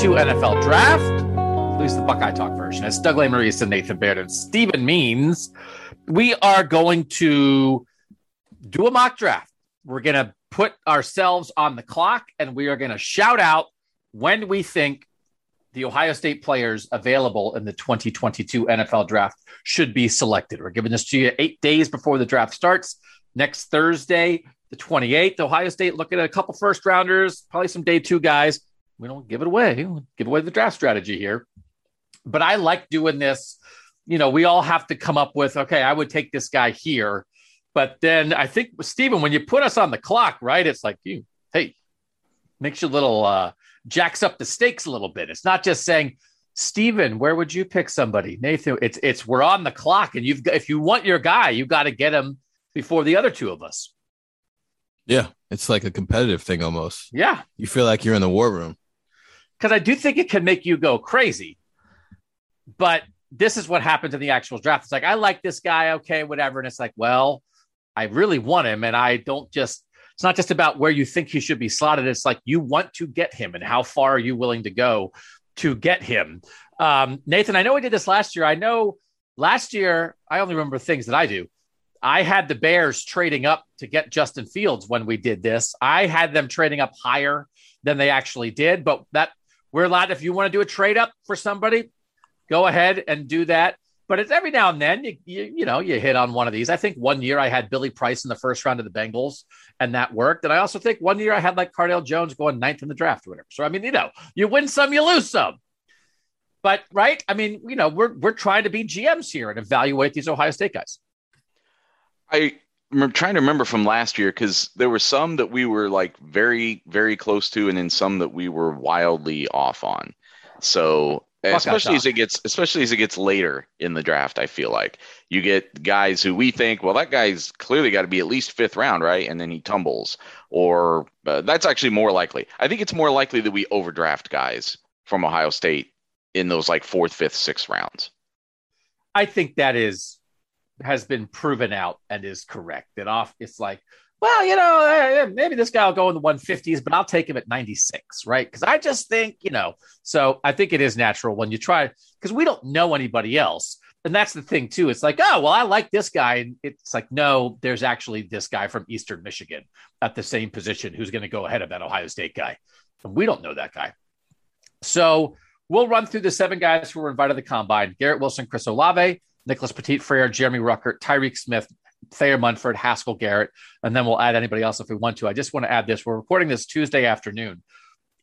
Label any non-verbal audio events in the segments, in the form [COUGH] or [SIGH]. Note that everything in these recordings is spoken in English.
2022 NFL Draft, at least the Buckeye Talk version. It's Doug Lesmerises and Nathan Baird and Stephen Means. We are going to do a mock draft. We're going to put ourselves on the clock and we are going to shout out when we think the Ohio State players available in the 2022 NFL draft should be selected. We're giving this to you eight days before the draft starts. Next Thursday, the 28th, Ohio State looking at a couple first rounders, probably some day two guys. We don't give it away, we give away the draft strategy here. But I like doing this. You know, we all have to come up with, okay, I would take this guy here. But then I think, Stephen, when you put us on the clock, right, it's like, you, hey, makes you a little, uh, jacks up the stakes a little bit. It's not just saying, Steven, where would you pick somebody? Nathan, it's it's we're on the clock, and you've got if you want your guy, you got to get him before the other two of us. Yeah, it's like a competitive thing almost. Yeah, You feel like you're in the war room. Because I do think it can make you go crazy. But this is what happens in the actual draft. It's like I like this guy, okay, whatever, and it's like, well, I really want him, and I don't just. It's not just about where you think he should be slotted. It's like you want to get him, and how far are you willing to go to get him? Um, Nathan, I know we did this last year. I know last year I only remember things that I do. I had the Bears trading up to get Justin Fields when we did this. I had them trading up higher than they actually did, but that we're allowed if you want to do a trade up for somebody, go ahead and do that. But it's every now and then you, you you know you hit on one of these. I think one year I had Billy Price in the first round of the Bengals, and that worked. And I also think one year I had like Cardale Jones going ninth in the draft or whatever. So I mean, you know, you win some, you lose some. But right, I mean, you know, we're we're trying to be GMs here and evaluate these Ohio State guys. I am trying to remember from last year because there were some that we were like very, very close to, and then some that we were wildly off on. So Buckeye especially as it gets, especially as it gets later in the draft, I feel like you get guys who we think, well, that guy's clearly got to be at least fifth round, right? And then he tumbles, or uh, that's actually more likely. I think it's more likely that we overdraft guys from Ohio State in those like fourth, fifth, sixth rounds. I think that is has been proven out and is correct. That off, it's like, well, you know, eh, maybe this guy will go in the 150s, but I'll take him at 96, right? Because I just think, you know, so I think it is natural when you try because we don't know anybody else. And that's the thing too. It's like, oh, well, I like this guy. And it's like, no, there's actually this guy from Eastern Michigan at the same position who's going to go ahead of that Ohio State guy. And we don't know that guy. So we'll run through the seven guys who were invited to the combine Garrett Wilson, Chris Olave, Nicholas Petit Frere, Jeremy Ruckert, Tyreke Smith, Thayer Munford, Haskell Garrett, and then we'll add anybody else if we want to. I just want to add this. We're recording this Tuesday afternoon.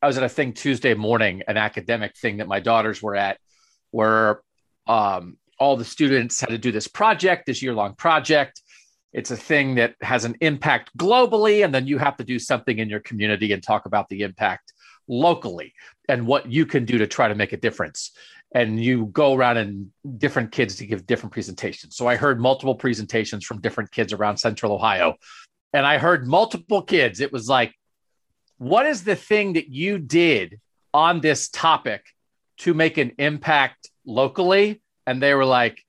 I was at a thing Tuesday morning, an academic thing that my daughters were at, where um, all the students had to do this project, this year long project. It's a thing that has an impact globally, and then you have to do something in your community and talk about the impact locally and what you can do to try to make a difference. And you go around and different kids to give different presentations. So I heard multiple presentations from different kids around Central Ohio. And I heard multiple kids. It was like, what is the thing that you did on this topic to make an impact locally? And they were like,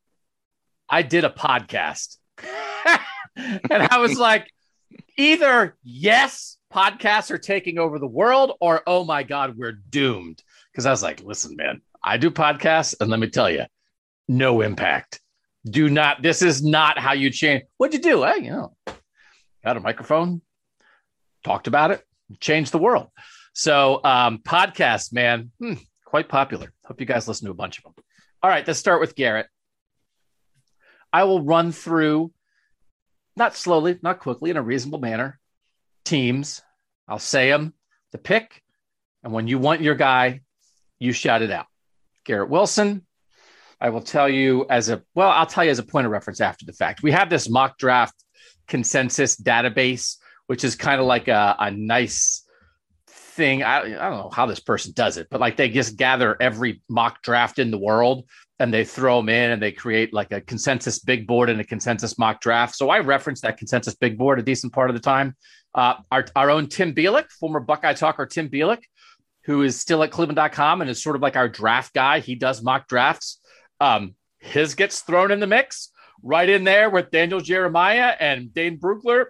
I did a podcast. [LAUGHS] and I was [LAUGHS] like, either yes, podcasts are taking over the world, or oh my God, we're doomed. Because I was like, listen, man, I do podcasts, and let me tell you, no impact. Do not, this is not how you change. What'd you do? Hey, you know, got a microphone, talked about it, changed the world. So, um, podcasts, man, hmm, quite popular. Hope you guys listen to a bunch of them. All right, let's start with Garrett. I will run through, not slowly, not quickly, in a reasonable manner, teams. I'll say them, the pick. And when you want your guy, you shout it out. Garrett Wilson. I will tell you as a, well, I'll tell you as a point of reference after the fact. We have this mock draft consensus database, which is kind of like a, a nice thing. I, I don't know how this person does it, but like they just gather every mock draft in the world and they throw them in and they create like a consensus big board and a consensus mock draft. So I reference that consensus big board a decent part of the time. Uh, our, our own Tim Bielik, former Buckeye talker Tim Bielik, who is still at cleveland.com and is sort of like our draft guy. He does mock drafts. Um, his gets thrown in the mix right in there with Daniel Jeremiah and Dane Brugler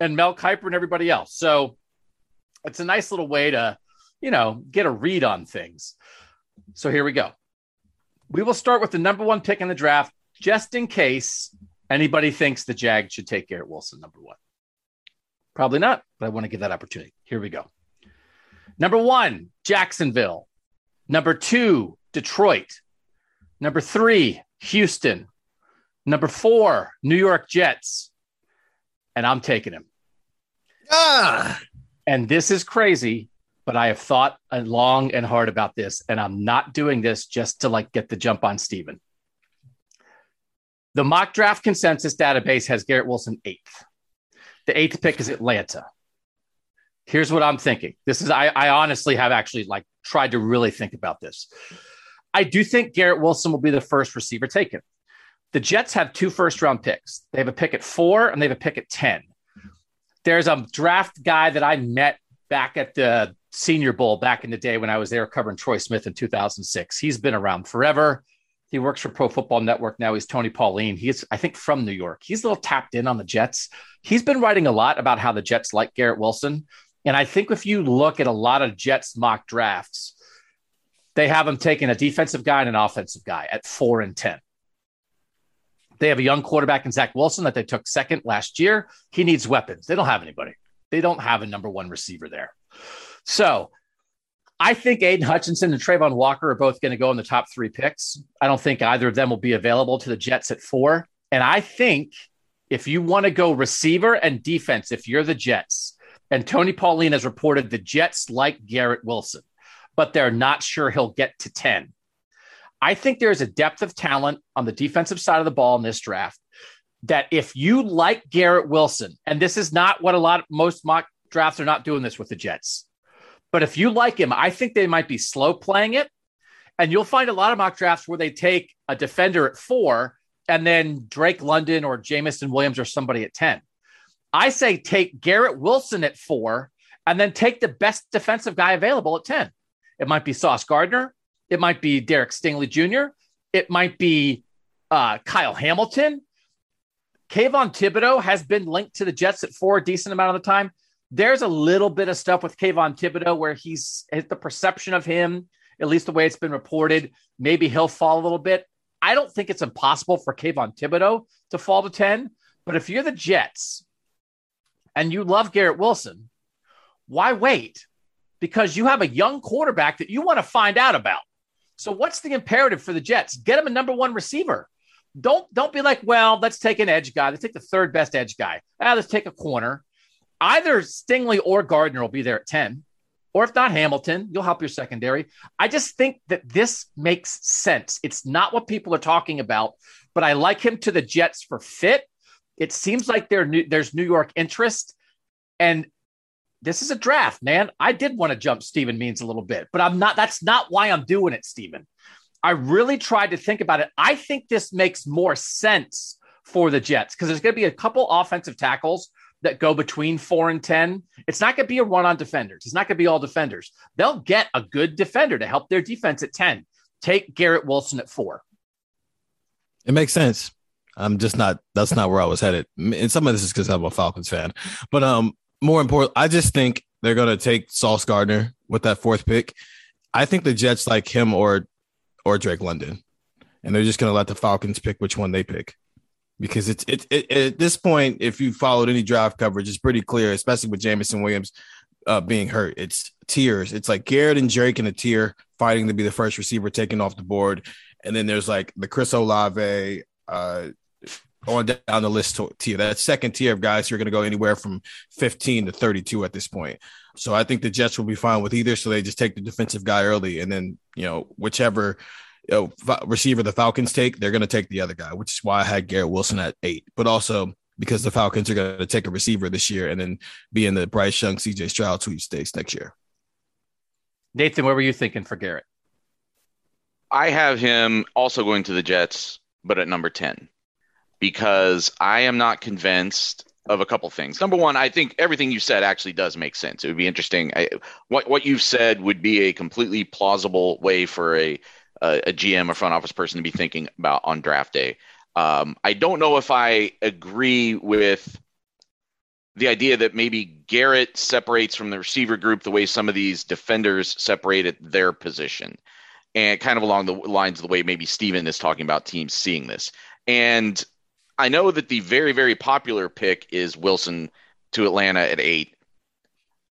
and Mel Kiper and everybody else. So it's a nice little way to, you know, get a read on things. So here we go. We will start with the number one pick in the draft, just in case anybody thinks the Jag should take Garrett Wilson number one. Probably not, but I want to give that opportunity. Here we go. Number one, Jacksonville. Number two, Detroit. Number three, Houston. Number four, New York Jets. And I'm taking him. Ah, And this is crazy, but I have thought long and hard about this, and I'm not doing this just to like get the jump on Steven. The mock draft consensus database has Garrett Wilson eighth. The eighth pick is Atlanta. Here's what I'm thinking. This is I, I honestly have actually like tried to really think about this. I do think Garrett Wilson will be the first receiver taken. The Jets have two first round picks. They have a pick at four and they have a pick at 10 there's a draft guy that I met back at the Senior Bowl back in the day when I was there covering Troy Smith in 2006. He's been around forever. He works for Pro Football Network now. He's Tony Pauline. He's, I think, from New York. He's a little tapped in on the Jets. He's been writing a lot about how the Jets like Garrett Wilson. And I think if you look at a lot of Jets mock drafts, they have them taking a defensive guy and an offensive guy at four and 10. They have a young quarterback in Zach Wilson that they took second last year. He needs weapons. They don't have anybody. They don't have a number one receiver there. So I think Aidan Hutchinson and Travon Walker are both going to go in the top three picks. I don't think either of them will be available to the Jets at four. And I think if you want to go receiver and defense, if you're the Jets, and Tony Pauline has reported the Jets like Garrett Wilson, but they're not sure he'll get to 10. I think there's a depth of talent on the defensive side of the ball in this draft that if you like Garrett Wilson, and this is not what a lot of most mock drafts are not doing this with the Jets, but if you like him, I think they might be slow playing it. And you'll find a lot of mock drafts where they take a defender at four and then Drake London or Jameson Williams or somebody at 10. I say take Garrett Wilson at four and then take the best defensive guy available at 10. It might be Sauce Gardner. It might be Derek Stingley Jr. It might be uh, Kyle Hamilton. Kayvon Thibodeaux has been linked to the Jets at four a decent amount of the time. There's a little bit of stuff with Kayvon Thibodeaux where he's the perception of him, at least the way it's been reported, maybe he'll fall a little bit. I don't think it's impossible for Kayvon Thibodeaux to fall to 10. But if you're the Jets and you love Garrett Wilson, why wait? Because you have a young quarterback that you want to find out about. So what's the imperative for the Jets? Get him a number one receiver. Don't don't be like, well, let's take an edge guy. Let's take the third best edge guy. Ah, let's take a corner. Either Stingley or Gardner will be there at 10. Or if not Hamilton, you'll help your secondary. I just think that this makes sense. It's not what people are talking about, but I like him to the Jets for fit. It seems like new, there's New York interest. And this is a draft, man. I did want to jump Steven Means a little bit, but I'm not. That's not why I'm doing it, Steven. I really tried to think about it. I think this makes more sense for the Jets because there's going to be a couple offensive tackles that go between four and 10. It's not going to be a run on defenders. It's not going to be all defenders. They'll get a good defender to help their defense at 10. Take Garrett Wilson at four. It makes sense. I'm just not. That's not where I was headed. And some of this is because I'm a Falcons fan. But um, more important, I just think they're gonna take Sauce Gardner with that fourth pick. I think the Jets like him or or Drake London, and they're just gonna let the Falcons pick which one they pick. Because it's it, it, at this point, if you followed any draft coverage, it's pretty clear, especially with Jameson Williams uh, being hurt. It's tiers. It's like Garrett and Drake in a tier fighting to be the first receiver taken off the board, and then there's like the Chris Olave, uh, on down the list to tier. That second tier of guys who are going to go anywhere from 15 to 32 at this point. So I think the Jets will be fine with either. So they just take the defensive guy early, and then you know whichever you know, receiver the Falcons take, they're going to take the other guy, which is why I had Garrett Wilson at eight. But also because the Falcons are going to take a receiver this year and then be in the Bryce Young, CJ Stroud sweepstakes next year. Nathan, what were you thinking for Garrett? I have him also going to the Jets, but at number 10, because I am not convinced of a couple things. Number one, I think everything you said actually does make sense. It would be interesting. I, what what you've said would be a completely plausible way for a a, a GM, a front office person to be thinking about on draft day. Um, I don't know if I agree with the idea that maybe Garrett separates from the receiver group the way some of these defenders separated their position, and kind of along the lines of the way maybe Steven is talking about teams seeing this. And I know that the very, very popular pick is Wilson to Atlanta at eight.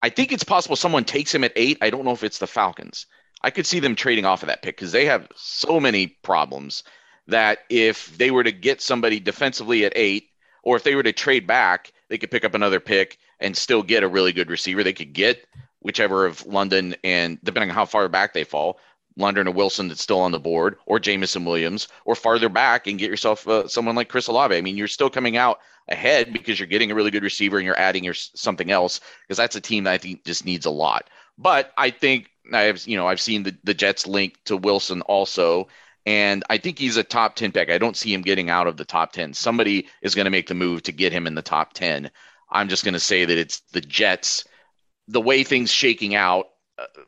I think it's possible someone takes him at eight. I don't know if it's the Falcons. I could see them trading off of that pick because they have so many problems that if they were to get somebody defensively at eight, or if they were to trade back, they could pick up another pick and still get a really good receiver. They could get whichever of London and depending on how far back they fall, London or Wilson that's still on the board, or Jameson Williams, or farther back and get yourself uh, someone like Chris Olave. I mean, you're still coming out ahead because you're getting a really good receiver and you're adding your something else because that's a team that I think just needs a lot. But I think I've you know I've seen the, the Jets link to Wilson also, and I think he's a top ten pick. I don't see him getting out of the top ten. Somebody is going to make the move to get him in the top ten. I'm just going to say that it's the Jets. The way things shaking out,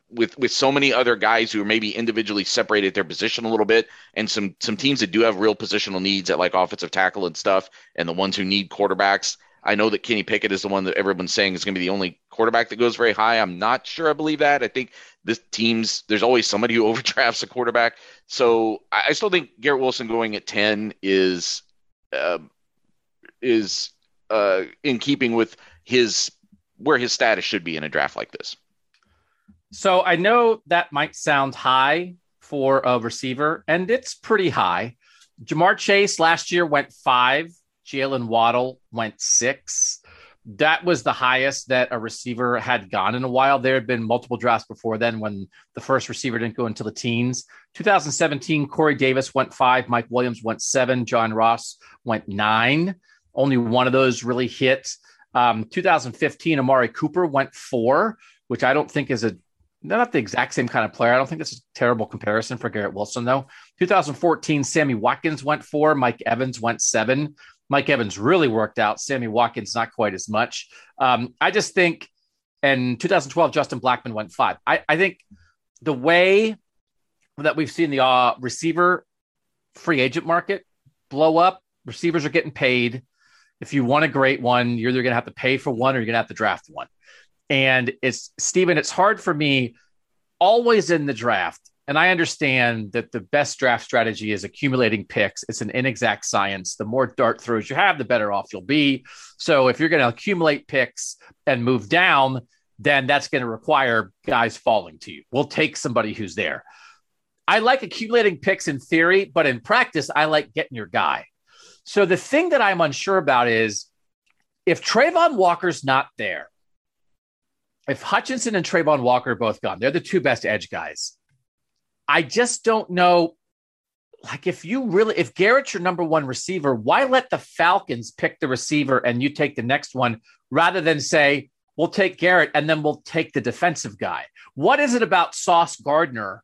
with with so many other guys who are maybe individually separated their position a little bit, and some some teams that do have real positional needs at like offensive tackle and stuff, and the ones who need quarterbacks. I know that Kenny Pickett is the one that everyone's saying is going to be the only quarterback that goes very high. I'm not sure I believe that. I think this team's there's always somebody who [LAUGHS] overdrafts a quarterback. So I, I still think Garrett Wilson going at 10 is uh, is uh, in keeping with his where his status should be in a draft like this. So I know that might sound high for a receiver, and it's pretty high. Ja'Marr Chase last year went five. Jalen Waddle went six. That was the highest that a receiver had gone in a while. There had been multiple drafts before then when the first receiver didn't go until the teens. 2017, Corey Davis went five. Mike Williams went seven. John Ross went nine. Only one of those really hit. Um, 2015, Amari Cooper went four, which I don't think is a not the exact same kind of player. I don't think that's a terrible comparison for Garrett Wilson, though. 2014, Sammy Watkins went four, Mike Evans went seven. Mike Evans really worked out. Sammy Watkins, not quite as much. Um, I just think, and 2012, Justin Blackmon went five. I, I think the way that we've seen the uh, receiver free agent market blow up, receivers are getting paid. If you want a great one, you're either going to have to pay for one or you're going to have to draft one. And it's Stephen, it's hard for me always in the draft. And I understand that the best draft strategy is accumulating picks. It's an inexact science. The more dart throws you have, the better off you'll be. So if you're going to accumulate picks and move down, then that's going to require guys falling to you. We'll take somebody who's there. I like accumulating picks in theory, but in practice, I like getting your guy. So the thing that I'm unsure about is if Travon Walker's not there, if Hutchinson and Travon Walker are both gone, they're the two best edge guys. I just don't know. Like, if you really, if Garrett's your number one receiver, why let the Falcons pick the receiver and you take the next one rather than say, we'll take Garrett and then we'll take the defensive guy? What is it about Sauce Gardner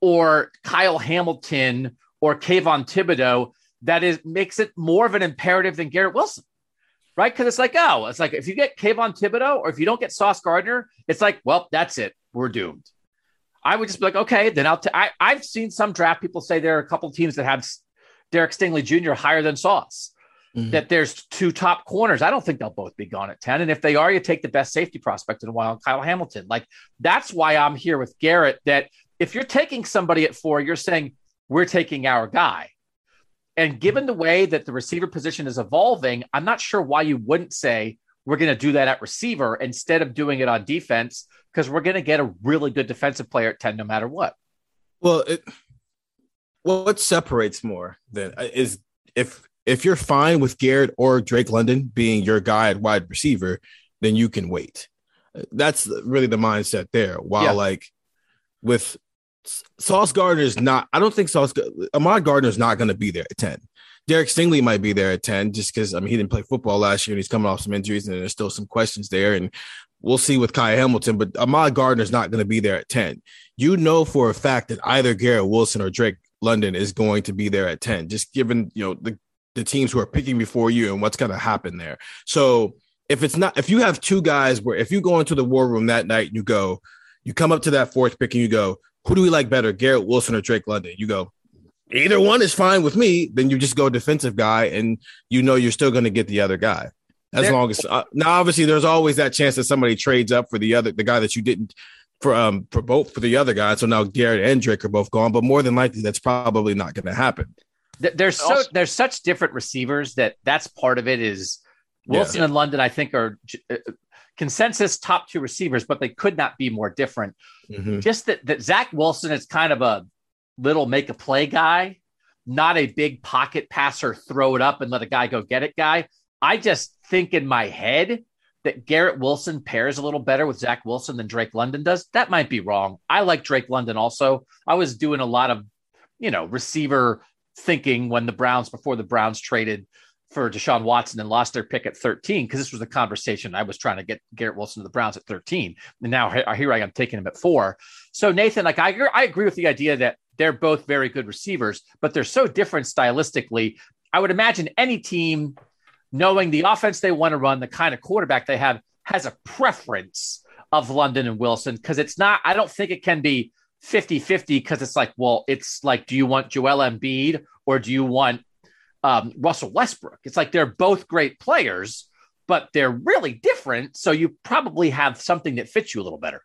or Kyle Hamilton or Kayvon Thibodeaux that is makes it more of an imperative than Garrett Wilson? Right? Because it's like, oh, it's like if you get Kayvon Thibodeaux or if you don't get Sauce Gardner, it's like, well, that's it. We're doomed. I would just be like, okay, then I'll. T- I, I've seen some draft people say there are a couple teams that have Derek Stingley Jr. higher than Sauce. Mm-hmm. That there's two top corners. I don't think they'll both be gone at 10. And if they are, you take the best safety prospect in a while, Kyle Hamilton. Like that's why I'm here with Garrett. That if you're taking somebody at four, you're saying we're taking our guy. And given the way that the receiver position is evolving, I'm not sure why you wouldn't say we're going to do that at receiver instead of doing it on defense because we're going to get a really good defensive player at 10 no matter what. Well, it, well, what separates more then uh, is if if you're fine with Garrett or Drake London being your guy at wide receiver, then you can wait. That's really the mindset there. While yeah. like with Sauce Gardner is not. I don't think Sauce Ahmad Gardner is not going to be there at ten. Derek Stingley might be there at ten, just because I mean he didn't play football last year and he's coming off some injuries and there's still some questions there. And we'll see with Kai Hamilton, but Ahmad Gardner is not going to be there at ten. You know for a fact that either Garrett Wilson or Drake London is going to be there at ten, just given you know the the teams who are picking before you and what's going to happen there. So if it's not if you have two guys where if you go into the war room that night and you go, you come up to that fourth pick and you go who do we like better, Garrett Wilson or Drake London? You go, either one is fine with me. Then you just go defensive guy, and you know you're still going to get the other guy. As There- long as uh, now, obviously, there's always that chance that somebody trades up for the other the guy that you didn't for um for both for the other guy. So now Garrett and Drake are both gone, but more than likely that's probably not going to happen. There's so Also- there's such different receivers that that's part of it. Is Wilson and London, I think, are j- uh, consensus top two receivers, but they could not be more different. Mhm. Just that that Zach Wilson is kind of a little make a play guy, not a big pocket passer, throw it up and let a guy go get it guy. I just think in my head that Garrett Wilson pairs a little better with Zach Wilson than Drake London does. That might be wrong. I like Drake London also. I was doing a lot of, you know, receiver thinking when the Browns, before the Browns traded for Deshaun Watson and lost their pick at 13, because this was the conversation. I was trying to get Garrett Wilson to the Browns at 13. And now here I am taking him at four. So, Nathan, like I, agree- I agree with the idea that they're both very good receivers, but they're so different stylistically. I would imagine any team, knowing the offense they want to run, the kind of quarterback they have, has a preference of London and Wilson because it's not, I don't think it can be 50 50 because it's like, well, it's like, do you want Joel Embiid or do you want um, Russell Westbrook? It's like they're both great players, but they're really different. So you probably have something that fits you a little better.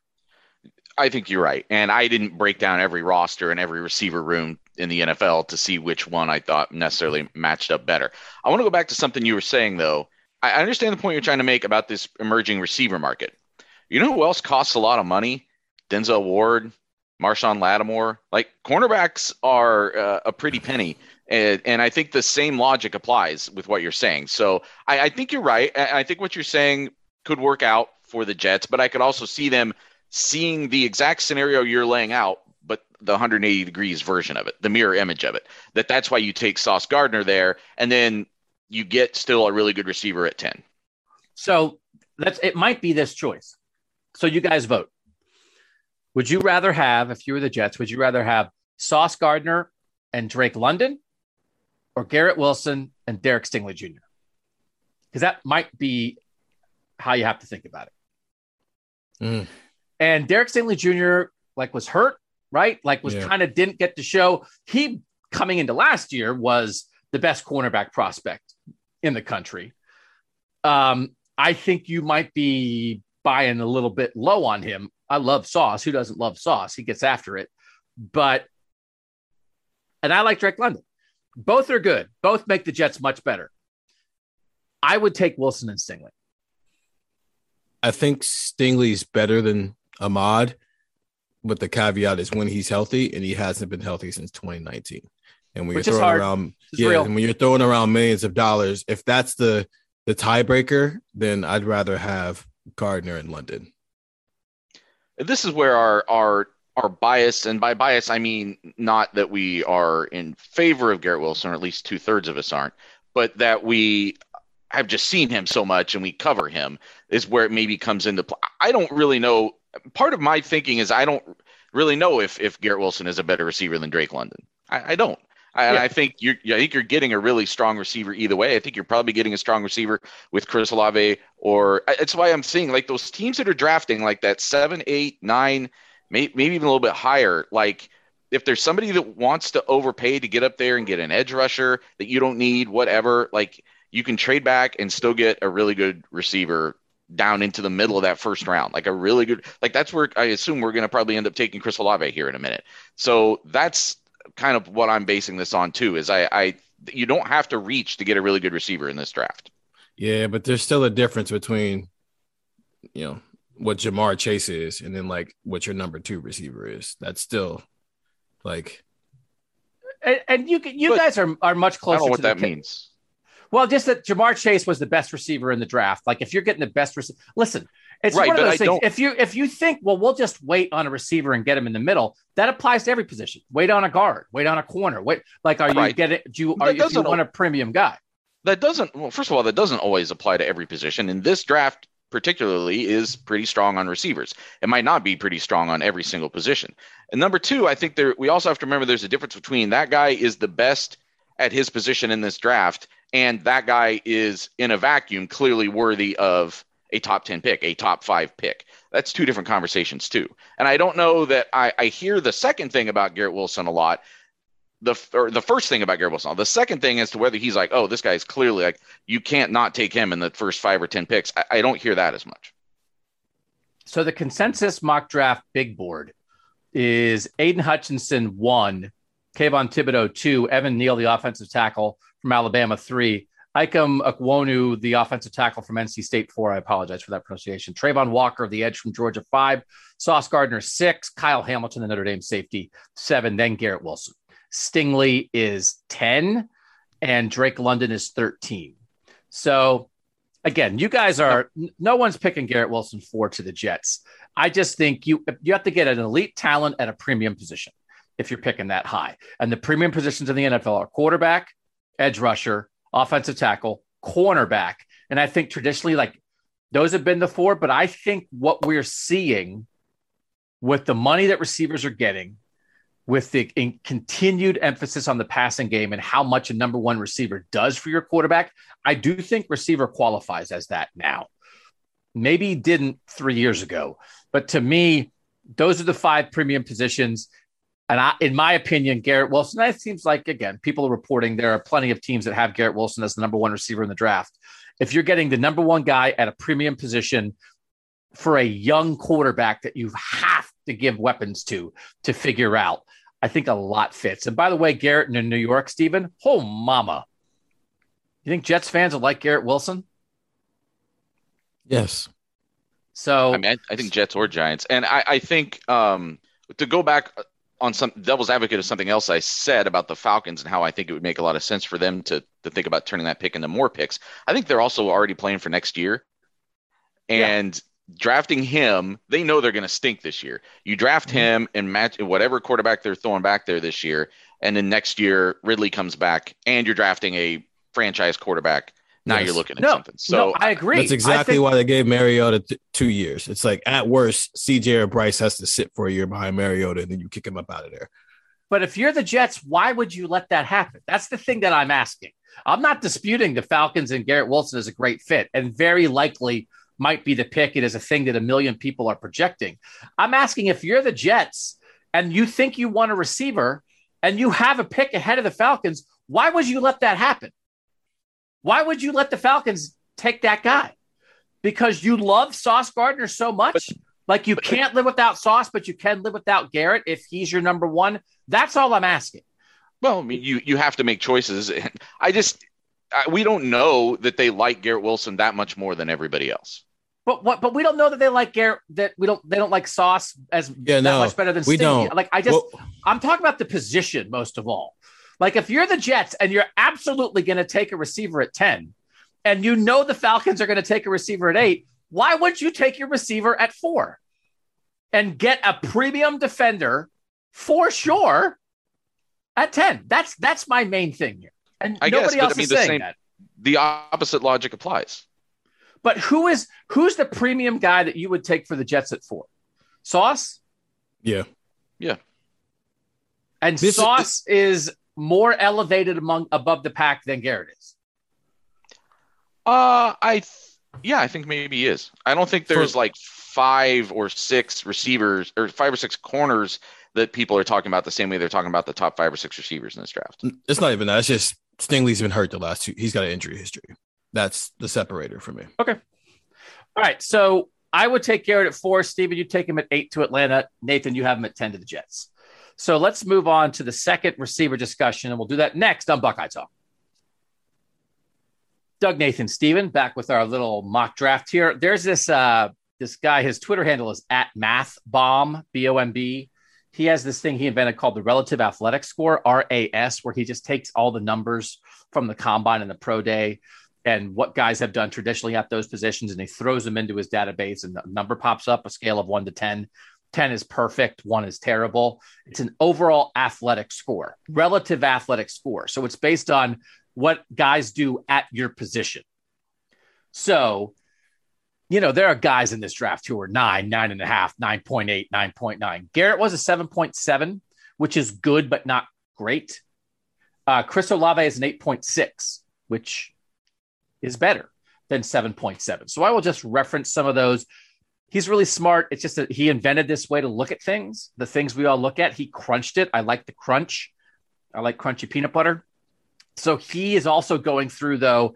I think you're right. And I didn't break down every roster and every receiver room in the NFL to see which one I thought necessarily matched up better. I want to go back to something you were saying, though. I I understand the point you're trying to make about this emerging receiver market. You know who else costs a lot of money? Denzel Ward, Marshon Lattimore. Like cornerbacks are uh, a pretty penny. And, and I think the same logic applies with what you're saying. So I, I think you're right. I, I think what you're saying could work out for the Jets, but I could also see them seeing the exact scenario you're laying out, but the 180 degrees version of it, the mirror image of it. That that's why you take Sauce Gardner there, and then you get still a really good receiver at 10. So that's it might be this choice. So you guys vote. Would you rather have, if you were the Jets, would you rather have Sauce Gardner and Drake London or Garrett Wilson and Derek Stingley Jr.? Because that might be how you have to think about it. Mm. And Derek Stingley Jr. like was hurt, right? Like was Yeah. kind of didn't get to show. He coming into last year was the best cornerback prospect in the country. Um, I think you might be buying a little bit low on him. I love Sauce. Who doesn't love Sauce? He gets after it. But and I like Drake London. Both are good. Both make the Jets much better. I would take Wilson and Stingley. I think Stingley's better than Ahmad, but the caveat is when he's healthy, and he hasn't been healthy since 2019. And when Which you're throwing around, It's yeah, real. and when you're throwing around millions of dollars, if that's the the tiebreaker, then I'd rather have Gardner in London. This is where our our our bias, and by bias I mean not that we are in favor of Garrett Wilson, or at least two thirds of us aren't, but that we have just seen him so much and we cover him is where it maybe comes into play. I don't really know. Part of my thinking is I don't really know if if Garrett Wilson is a better receiver than Drake London. I, I don't. I, Yeah. I think you're. I think you're getting a really strong receiver either way. I think you're probably getting a strong receiver with Chris Olave, or it's why I'm seeing like those teams that are drafting like that seven, eight, nine, may, maybe even a little bit higher. Like if there's somebody that wants to overpay to get up there and get an edge rusher that you don't need, whatever, like you can trade back and still get a really good receiver down into the middle of that first round, like a really good, like that's where I assume we're going to probably end up taking Chris Olave here in a minute. So that's kind of what I'm basing this on too. Is I, I you don't have to reach to get a really good receiver in this draft. Yeah, but there's still a difference between, you know, what Ja'Marr Chase is and then like what your number two receiver is. That's still like And, and you you guys are are much I closer. don't know what to that ca- means. Well, just that Ja'Marr Chase was the best receiver in the draft. Like if you're getting the best receiver, listen, it's Right, one of those things. don't- If you if you think, well, we'll just wait on a receiver and get him in the middle, that applies to every position. Wait on a guard, wait on a corner. Wait, like are you Right. getting? Do you That are you, you want a premium guy? That doesn't well, first of all, that doesn't always apply to every position. And this draft particularly is pretty strong on receivers. It might not be pretty strong on every single position. And number two, I think there we also have to remember there's a difference between that guy is the best at his position in this draft, and that guy is in a vacuum clearly worthy of a top 10 pick, a top five pick. that's two different conversations too. And I don't know that I, I hear the second thing about Garrett Wilson a lot. The or the first thing about Garrett Wilson. The second thing as to whether he's like, oh, this guy's clearly like you can't not take him in the first five or ten picks. I, I don't hear that as much. So the consensus mock draft big board is Aidan Hutchinson one, Kayvon Thibodeaux two, Evan Neal the offensive tackle from Alabama three, Ikem Ekwonu, the offensive tackle from NC State, four. I apologize for that pronunciation. Travon Walker, the edge from Georgia, five. Sauce Gardner, six. Kyle Hamilton, the Notre Dame safety, seven. Then Garrett Wilson. Stingley is 10, and Drake London is 13. So, again, you guys are no one's picking Garrett Wilson four to the Jets. I just think you you have to get an elite talent at a premium position if you're picking that high. And the premium positions in the NFL are quarterback, edge rusher, offensive tackle, cornerback. And I think traditionally, like those have been the four, but I think what we're seeing with the money that receivers are getting, with the continued emphasis on the passing game and how much a number one receiver does for your quarterback, I do think receiver qualifies as that now. Maybe didn't three years ago, but to me, those are the five premium positions. And I, in my opinion, Garrett Wilson, that seems like, again, people are reporting there are plenty of teams that have Garrett Wilson as the number one receiver in the draft. If you're getting the number one guy at a premium position for a young quarterback that you have to give weapons to to figure out, I think a lot fits. And by the way, Garrett in New York, Stephen, oh, mama. You think Jets fans will like Garrett Wilson? Yes. So I mean, I, I think Jets or Giants, and I, I think um, to go back on some devil's advocate of something else I said about the Falcons and how I think it would make a lot of sense for them to to think about turning that pick into more picks. I think they're also already playing for next year. And yeah. drafting him, they know they're going to stink this year. You draft mm-hmm. him and match whatever quarterback they're throwing back there this year, and then next year Ridley comes back and you're drafting a franchise quarterback now yes. you're looking at no, something. So no, I agree. That's exactly think- why they gave Mariota t- two years. It's like at worst, CJ or Bryce has to sit for a year behind Mariota, and then you kick him up out of there. But if you're the Jets, why would you let that happen? That's the thing that I'm asking. I'm not disputing the Falcons and Garrett Wilson is a great fit, and very likely might be the pick. It is a thing that a million people are projecting. I'm asking if you're the Jets and you think you want a receiver and you have a pick ahead of the Falcons, why would you let that happen? Why would you let the Falcons take that guy? Because you love Sauce Gardner so much. But, like you but, can't live without Sauce, but you can live without Garrett if he's your number one. That's all I'm asking. Well, I mean, you you have to make choices. [LAUGHS] I just I, we don't know that they like Garrett Wilson that much more than everybody else. But what? But we don't know that they like Garrett. That we don't. They don't like Sauce as yeah, that no, much better than we don't. Like I just, well, I'm talking about the position most of all. Like if you're the Jets and you're absolutely going to take a receiver at 10 and you know the Falcons are going to take a receiver at 8, why wouldn't you take your receiver at 4 and get a premium defender for sure at 10? That's that's my main thing here. And I nobody guess, else I mean, is saying same, that. The opposite logic applies. But who is who's the premium guy that you would take for the Jets at 4? Sauce? Yeah. Yeah. And this, Sauce is more elevated among above the pack than Garrett is? Uh, I th- yeah, I think maybe he is. I don't think there's For, like five or six receivers or five or six corners that people are talking about the same way they're talking about the top five or six receivers in this draft. It's not even that. It's just Stingley's been hurt the last two. He's got an injury history. That's the separator for me. Okay. All right. So I would take Garrett at four. Steven, you take him at eight to Atlanta. Nathan, you have him at 10 to the Jets. So let's move on to the second receiver discussion, and we'll do that next on Buckeye Talk. Doug Nathan Steven back with our little mock draft here. There's this uh, this guy. His Twitter handle is at Math Bomb B O M B. He has this thing he invented called the Relative Athletic Score (RAS), where he just takes all the numbers from the combine and the pro day and what guys have done traditionally at those positions, and he throws them into his database, and the number pops up a scale of one to ten. 10 is perfect, one is terrible. It's an overall athletic score, relative athletic score. So it's based on what guys do at your position. So, you know, there are guys in this draft who are nine, nine and a half, 9.8, 9.9. Garrett was a 7.7, which is good, but not great. Uh, Chris Olave is an 8.6, which is better than 7.7. So I will just reference some of those he's really smart. It's just that he invented this way to look at things, the things we all look at. He crunched it. I like the crunch. I like crunchy peanut butter. So he is also going through though,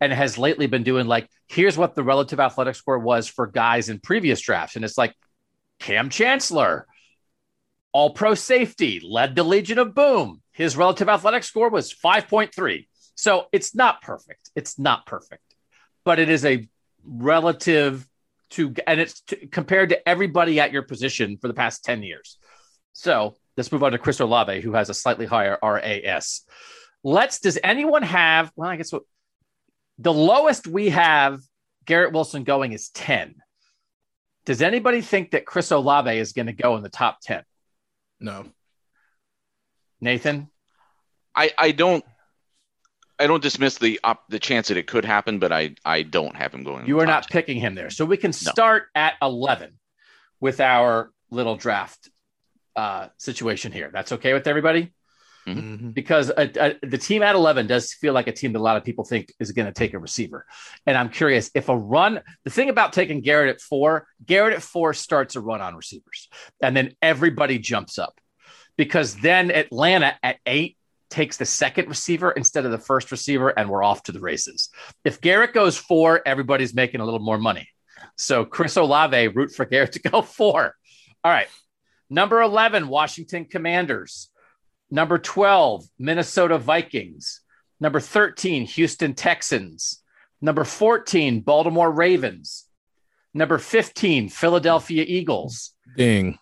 and has lately been doing like, here's what the relative athletic score was for guys in previous drafts. And it's like Kam Chancellor, all pro safety, led the Legion of Boom. His relative athletic score was 5.3. So it's not perfect. It's not perfect, but it is a relative to, and it's to, compared to everybody at your position for the past 10 years. So let's move on to Chris Olave, who has a slightly higher RAS. Let's, does anyone have, well, I guess what the lowest we have Garrett Wilson going is 10. Does anybody think that Chris Olave is going to go in the top 10? No. Nathan? I, I don't I don't dismiss the op, the chance that it could happen, but I I don't have him going. You are not picking him there, so we can start no. at eleven with our little draft uh, situation here. That's okay with everybody. Mm-hmm. Because a, a, the team at 11 does feel like a team that a lot of people think is going to take a receiver. And I'm curious if a run, the thing about taking Garrett at four, Garrett at four starts a run on receivers. And then everybody jumps up because then Atlanta at eight takes the second receiver instead of the first receiver, and we're off to the races. If Garrett goes four, everybody's making a little more money. So Chris Olave, root for Garrett to go four. All right. Number 11, Washington Commanders. Number 12, Minnesota Vikings. Number 13, Houston Texans. Number 14, Baltimore Ravens. Number 15, Philadelphia Eagles. Ding.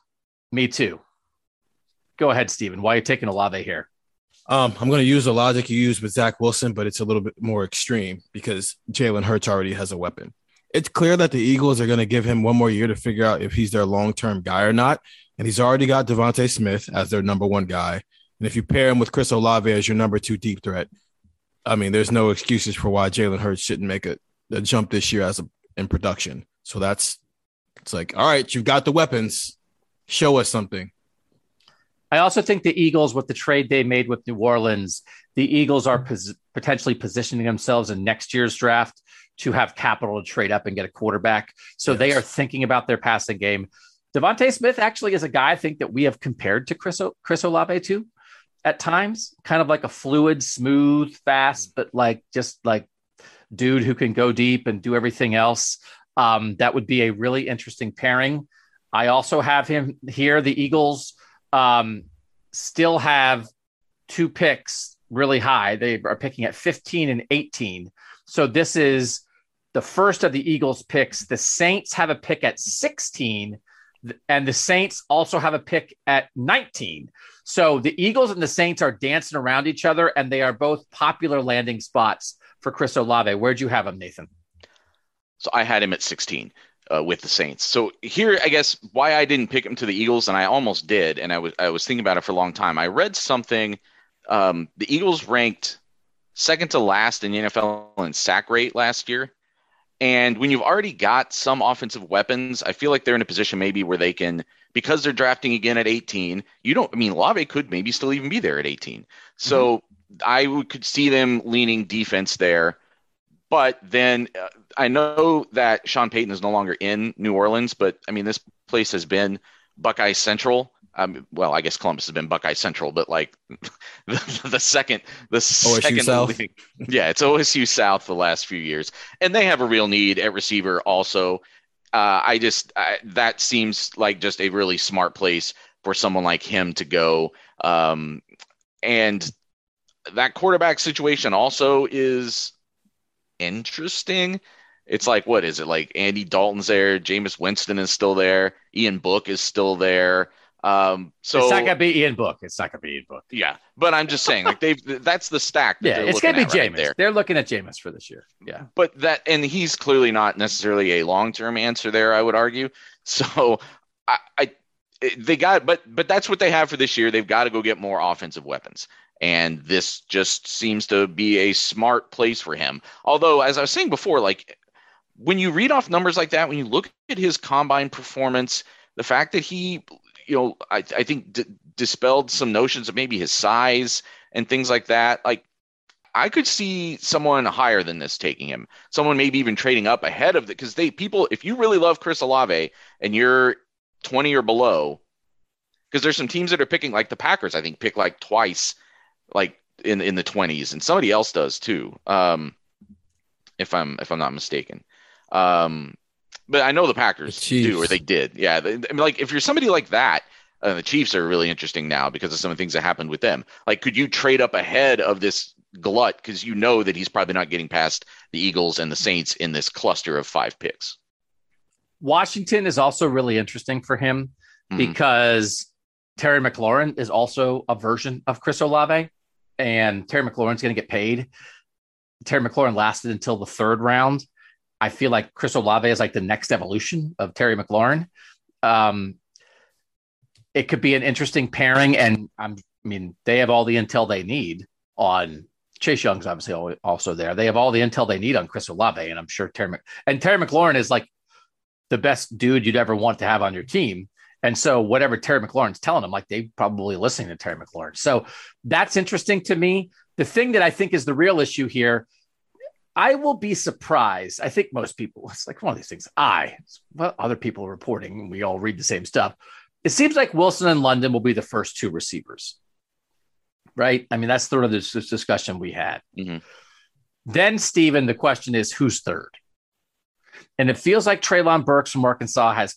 Me too. Go ahead, Stephen. Why are you taking Olave here? Um, I'm going to use the logic you use with Zach Wilson, but it's a little bit more extreme because Jalen Hurts already has a weapon. It's clear that the Eagles are going to give him one more year to figure out if he's their long term guy or not. And he's already got DeVonta Smith as their number one guy. And if you pair him with Chris Olave as your number two deep threat, I mean, there's no excuses for why Jalen Hurts shouldn't make a, a jump this year as a, in production. So that's it's like, all right, you've got the weapons. Show us something. I also think the Eagles, with the trade they made with New Orleans, the Eagles are pos- potentially positioning themselves in next year's draft to have capital to trade up and get a quarterback. So yes. they are thinking about their passing game. DeVonta Smith actually is a guy I think that we have compared to Chris, o- Chris Olave to at times, kind of like a fluid, smooth, fast, but like just like dude who can go deep and do everything else. Um, that would be a really interesting pairing. I also have him here. The Eagles um, still have two picks really high. They are picking at 15 and 18. So this is the first of the Eagles picks. The Saints have a pick at 16, and the Saints also have a pick at 19. So the Eagles and the Saints are dancing around each other, and they are both popular landing spots for Chris Olave. Where'd you have him, Nathan? So I had him at 16 uh, with the Saints. So here, I guess why I didn't pick him to the Eagles, and I almost did, and I was I was thinking about it for a long time. I read something. Um, the Eagles ranked second to last in the NFL in sack rate last year. And when you've already got some offensive weapons, I feel like they're in a position maybe where they can because they're drafting again at 18. You don't, I mean, Lave could maybe still even be there at 18. So mm-hmm. I could see them leaning defense there. But then uh, I know that Sean Payton is no longer in New Orleans, but I mean, this place has been Buckeye Central. Um, well, I guess Columbus has been Buckeye Central, but like [LAUGHS] the, the second, the OSU second, South. League, yeah, it's OSU South the last few years, and they have a real need at receiver also uh, I just I, that seems like just a really smart place for someone like him to go. Um, and that quarterback situation also is interesting. It's like what is it like? Andy Dalton's there, Jameis Winston is still there, Ian Book is still there. Um, so it's not gonna be Ian Book. It's not gonna be Ian Book. Yeah, but I'm just saying, like they've [LAUGHS] that's the stack. yeah, it's gonna be Jameis. Right They're looking at Jameis for this year. Yeah, but that and he's clearly not necessarily a long term answer there. I would argue. [LAUGHS] So I, I they got but but that's what they have for this year. They've got to go get more offensive weapons. And this just seems to be a smart place for him. Although, as I was saying before, like when you read off numbers like that, when you look at his combine performance, the fact that he you know, I, I think d- dispelled some notions of maybe his size and things like that. Like, I could see someone higher than this taking him. Someone maybe even trading up ahead of the because they people. If you really love Chris Olave and you're 20 or below, because there's some teams that are picking like the Packers. I think pick like twice, like in in the 20s, and somebody else does too. Um, if I'm if I'm not mistaken. Um, but I know the Packers The do, or they did. Yeah, they, I mean, like if you're somebody like that, uh, the Chiefs are really interesting now because of some of the things that happened with them. Like, could you trade up ahead of this glut because you know that he's probably not getting past the Eagles and the Saints in this cluster of five picks? Washington is also really interesting for him Mhm. because Terry McLaurin is also a version of Chris Olave, and Terry McLaurin's going to get paid. Terry McLaurin lasted until the third round. I feel like Chris Olave is like the next evolution of Terry McLaurin. Um, it could be an interesting pairing, and I'm, I mean, they have all the intel they need on Chase Young's obviously also there. They have all the intel they need on Chris Olave, and I'm sure Terry Mc- and Terry McLaurin is like the best dude you'd ever want to have on your team. And so whatever Terry McLaurin's telling them, like they probably listening to Terry McLaurin. So that's interesting to me. The thing that I think is the real issue here, I will be surprised. I think most people, it's like one of these things. I, well, other people are reporting, we all read the same stuff. It seems like Wilson and London will be the first two receivers, right? I mean, that's sort of this, this discussion we had. Mhm. Then, Stephen, the question is who's third? And it feels like Treylon Burks from Arkansas has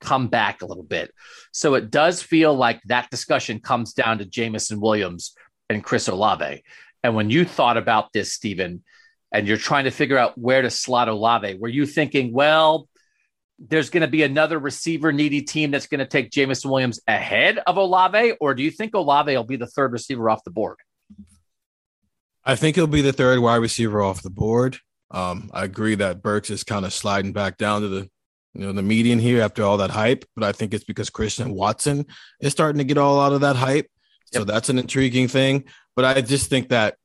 come back a little bit. So it does feel like that discussion comes down to Jameson Williams and Chris Olave. And when you thought about this, Stephen, and you're trying to figure out where to slot Olave, were you thinking, well, there's going to be another receiver needy team that's going to take Jameson Williams ahead of Olave? Or do you think Olave will be the third receiver off the board? I think he'll be the third wide receiver off the board. Um, I agree that Burks is kind of sliding back down to the you know the median here after all that hype, but I think it's because Christian Watson is starting to get all out of that hype. So that's an intriguing thing. But I just think that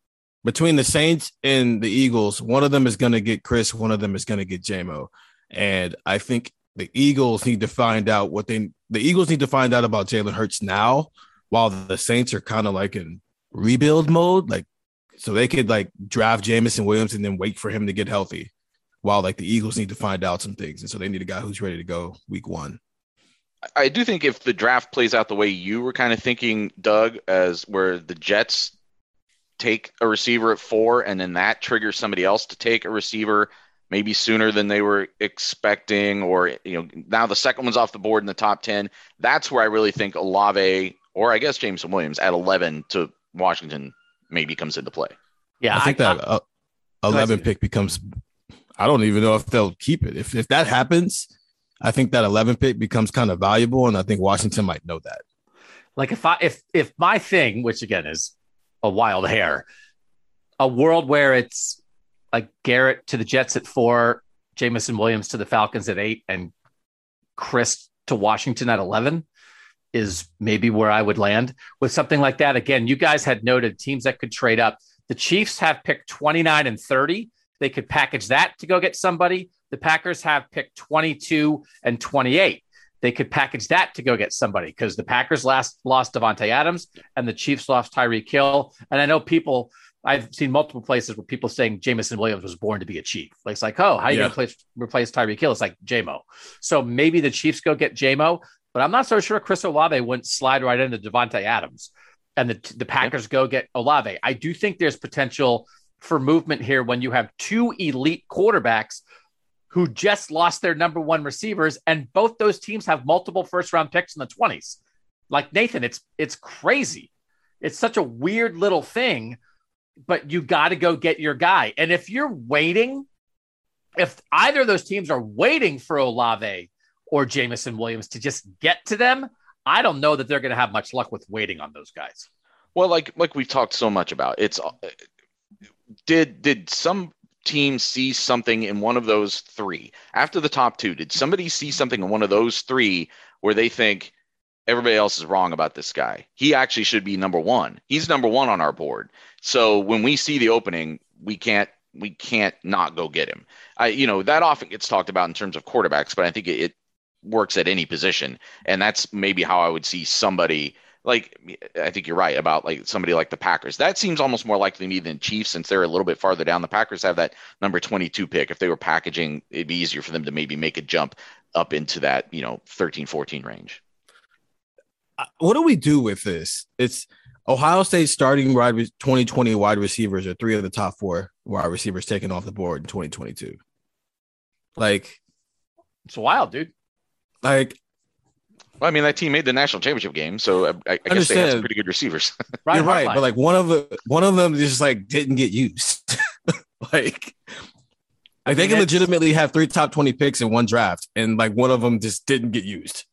between the Saints and the Eagles, one of them is going to get Chris, one of them is going to get JMO. And I think the Eagles need to find out what they the Eagles need to find out about Jalen Hurts now, while the Saints are kind of like in rebuild mode. Like so they could like draft Jameson Williams and then wait for him to get healthy. While like the Eagles need to find out some things. And so they need a guy who's ready to go week one. I do think if the draft plays out the way you were kind of thinking, Doug, as where the Jets take a receiver at four and then that triggers somebody else to take a receiver maybe sooner than they were expecting, or you know, now the second one's off the board in the top ten. That's where I really think Olave or I guess Jameson Williams at eleven to Washington maybe comes into play. Yeah, I think that uh, 11 pick becomes, I don't even know if they'll keep it. If, if that happens, I think that 11 pick becomes kind of valuable. And I think Washington might know that. like if I if if my thing, which again is a wild hair, a world where it's like Garrett to the Jets at four, Jameson Williams to the Falcons at eight, and Chris to Washington at eleven is maybe where I would land with something like that. Again, you guys had noted teams that could trade up. The Chiefs have picked 29 and 30. They could package that to go get somebody. The Packers have picked 22 and 28 they could package that to go get somebody because the Packers last lost Davante Adams and the Chiefs lost Tyreek Hill. And I know people, I've seen multiple places where people saying Jameson Williams was born to be a Chief. Like, it's like, oh, how are you Yeah. going to replace, Tyreek Hill? It's like JMO. So maybe the Chiefs go get JMO, but I'm not so sure Chris Olave wouldn't slide right into Davante Adams and the, the Packers go get Olave. I do think there's potential for movement here when you have two elite quarterbacks who just lost their number one receivers, and both those teams have multiple first round picks in the 20s. Like Nathan, it's it's crazy. It's such a weird little thing, but you got to go get your guy. And if you're waiting, if either of those teams are waiting for Olave or Jameson Williams to just get to them, I don't know that they're going to have much luck with waiting on those guys. Well, like like we've talked so much about, it's did did some team see something in one of those three after the top two? Did somebody see something in one of those three where they think everybody else is wrong about this guy? He actually should be number one. He's number one on our board. So when we see the opening, we can't we can't not go get him. I you know that often gets talked about in terms of quarterbacks, but I think it, it works at any position, and that's maybe how I would see somebody like I think you're right about like somebody like the Packers. That seems almost more likely to me than Chiefs since they're a little bit farther down. The Packers have that number 22 pick. If they were packaging, it'd be easier for them to maybe make a jump up into that, you know, 13, 14 range. Uh, What do we do with this? It's Ohio State starting wide 2020 wide receivers are three of the top four wide receivers taken off the board in 2022. Like, It's wild, dude. like Well, I mean, that team made the national championship game, so I, I guess they had some pretty good receivers. [LAUGHS] Ryan you're right, Hartline. but like one of the one of them just like didn't get used. [LAUGHS] like, like they mean, can legitimately have three top 20 picks in one draft, and like one of them just didn't get used.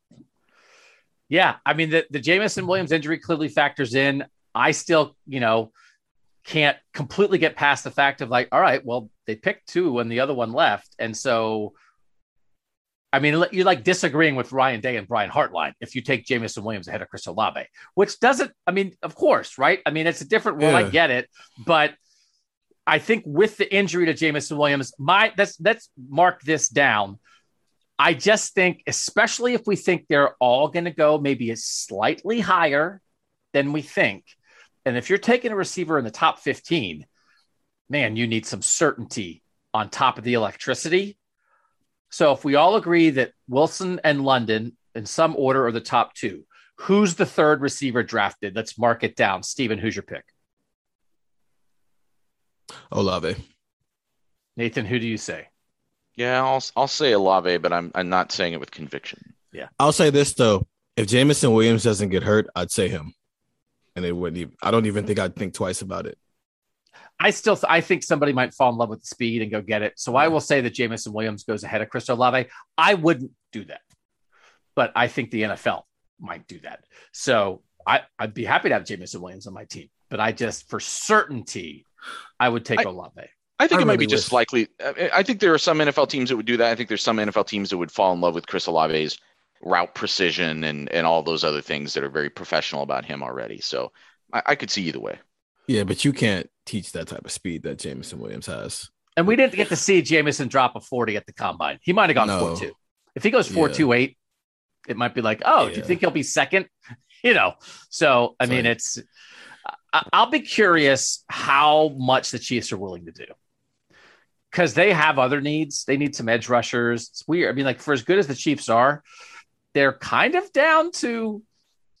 Yeah, I mean the the Jameson Williams injury clearly factors in. I still, you know, can't completely get past the fact of like, all right, well, they picked two when the other one left, and so, I mean, you're like disagreeing with Ryan Day and Brian Hartline if you take Jameson Williams ahead of Chris Olave, which doesn't. I mean, of course, right? I mean, it's a different world. I get it, but I think with the injury to Jameson Williams, my let's let's mark this down. I just think, especially if we think they're all going to go maybe a slightly higher than we think, and if you're taking a receiver in the top 15, man, you need some certainty on top of the electricity. So if we all agree that Wilson and London in some order are the top two, who's the third receiver drafted? Let's mark it down. Steven, who's your pick? Olave. Nathan, who do you say? yeah, I'll I'll say Olave, but I'm I'm not saying it with conviction. Yeah. I'll say this though: if Jameson Williams doesn't get hurt, I'd say him, and it wouldn't. Even, I don't even think I'd think twice about it. I still th- I think somebody might fall in love with the speed and go get it. So I will say that Jameson Williams goes ahead of Chris Olave. I wouldn't do that, but I think the NFL might do that. So I, I'd be happy to have Jameson Williams on my team, but I just for certainty I would take I- Olave. I think I it might really be just wish- likely. I I think there are some NFL teams that would do that. I think there's some NFL teams that would fall in love with Chris Olave's route precision and and all those other things that are very professional about him already. So I, I could see either way. Yeah, but you can't teach that type of speed that Jameson Williams has. And we didn't get to see Jameson drop a 40 at the combine. He might have gone No. 4 2. If he goes 4 Yeah. 2 8, it might be like, oh, do you think he'll be second? [LAUGHS] You know, so I mean, it's, I- I'll be curious how much the Chiefs are willing to do because they have other needs. They need some edge rushers. It's weird. I mean, like, for as good as the Chiefs are, they're kind of down to,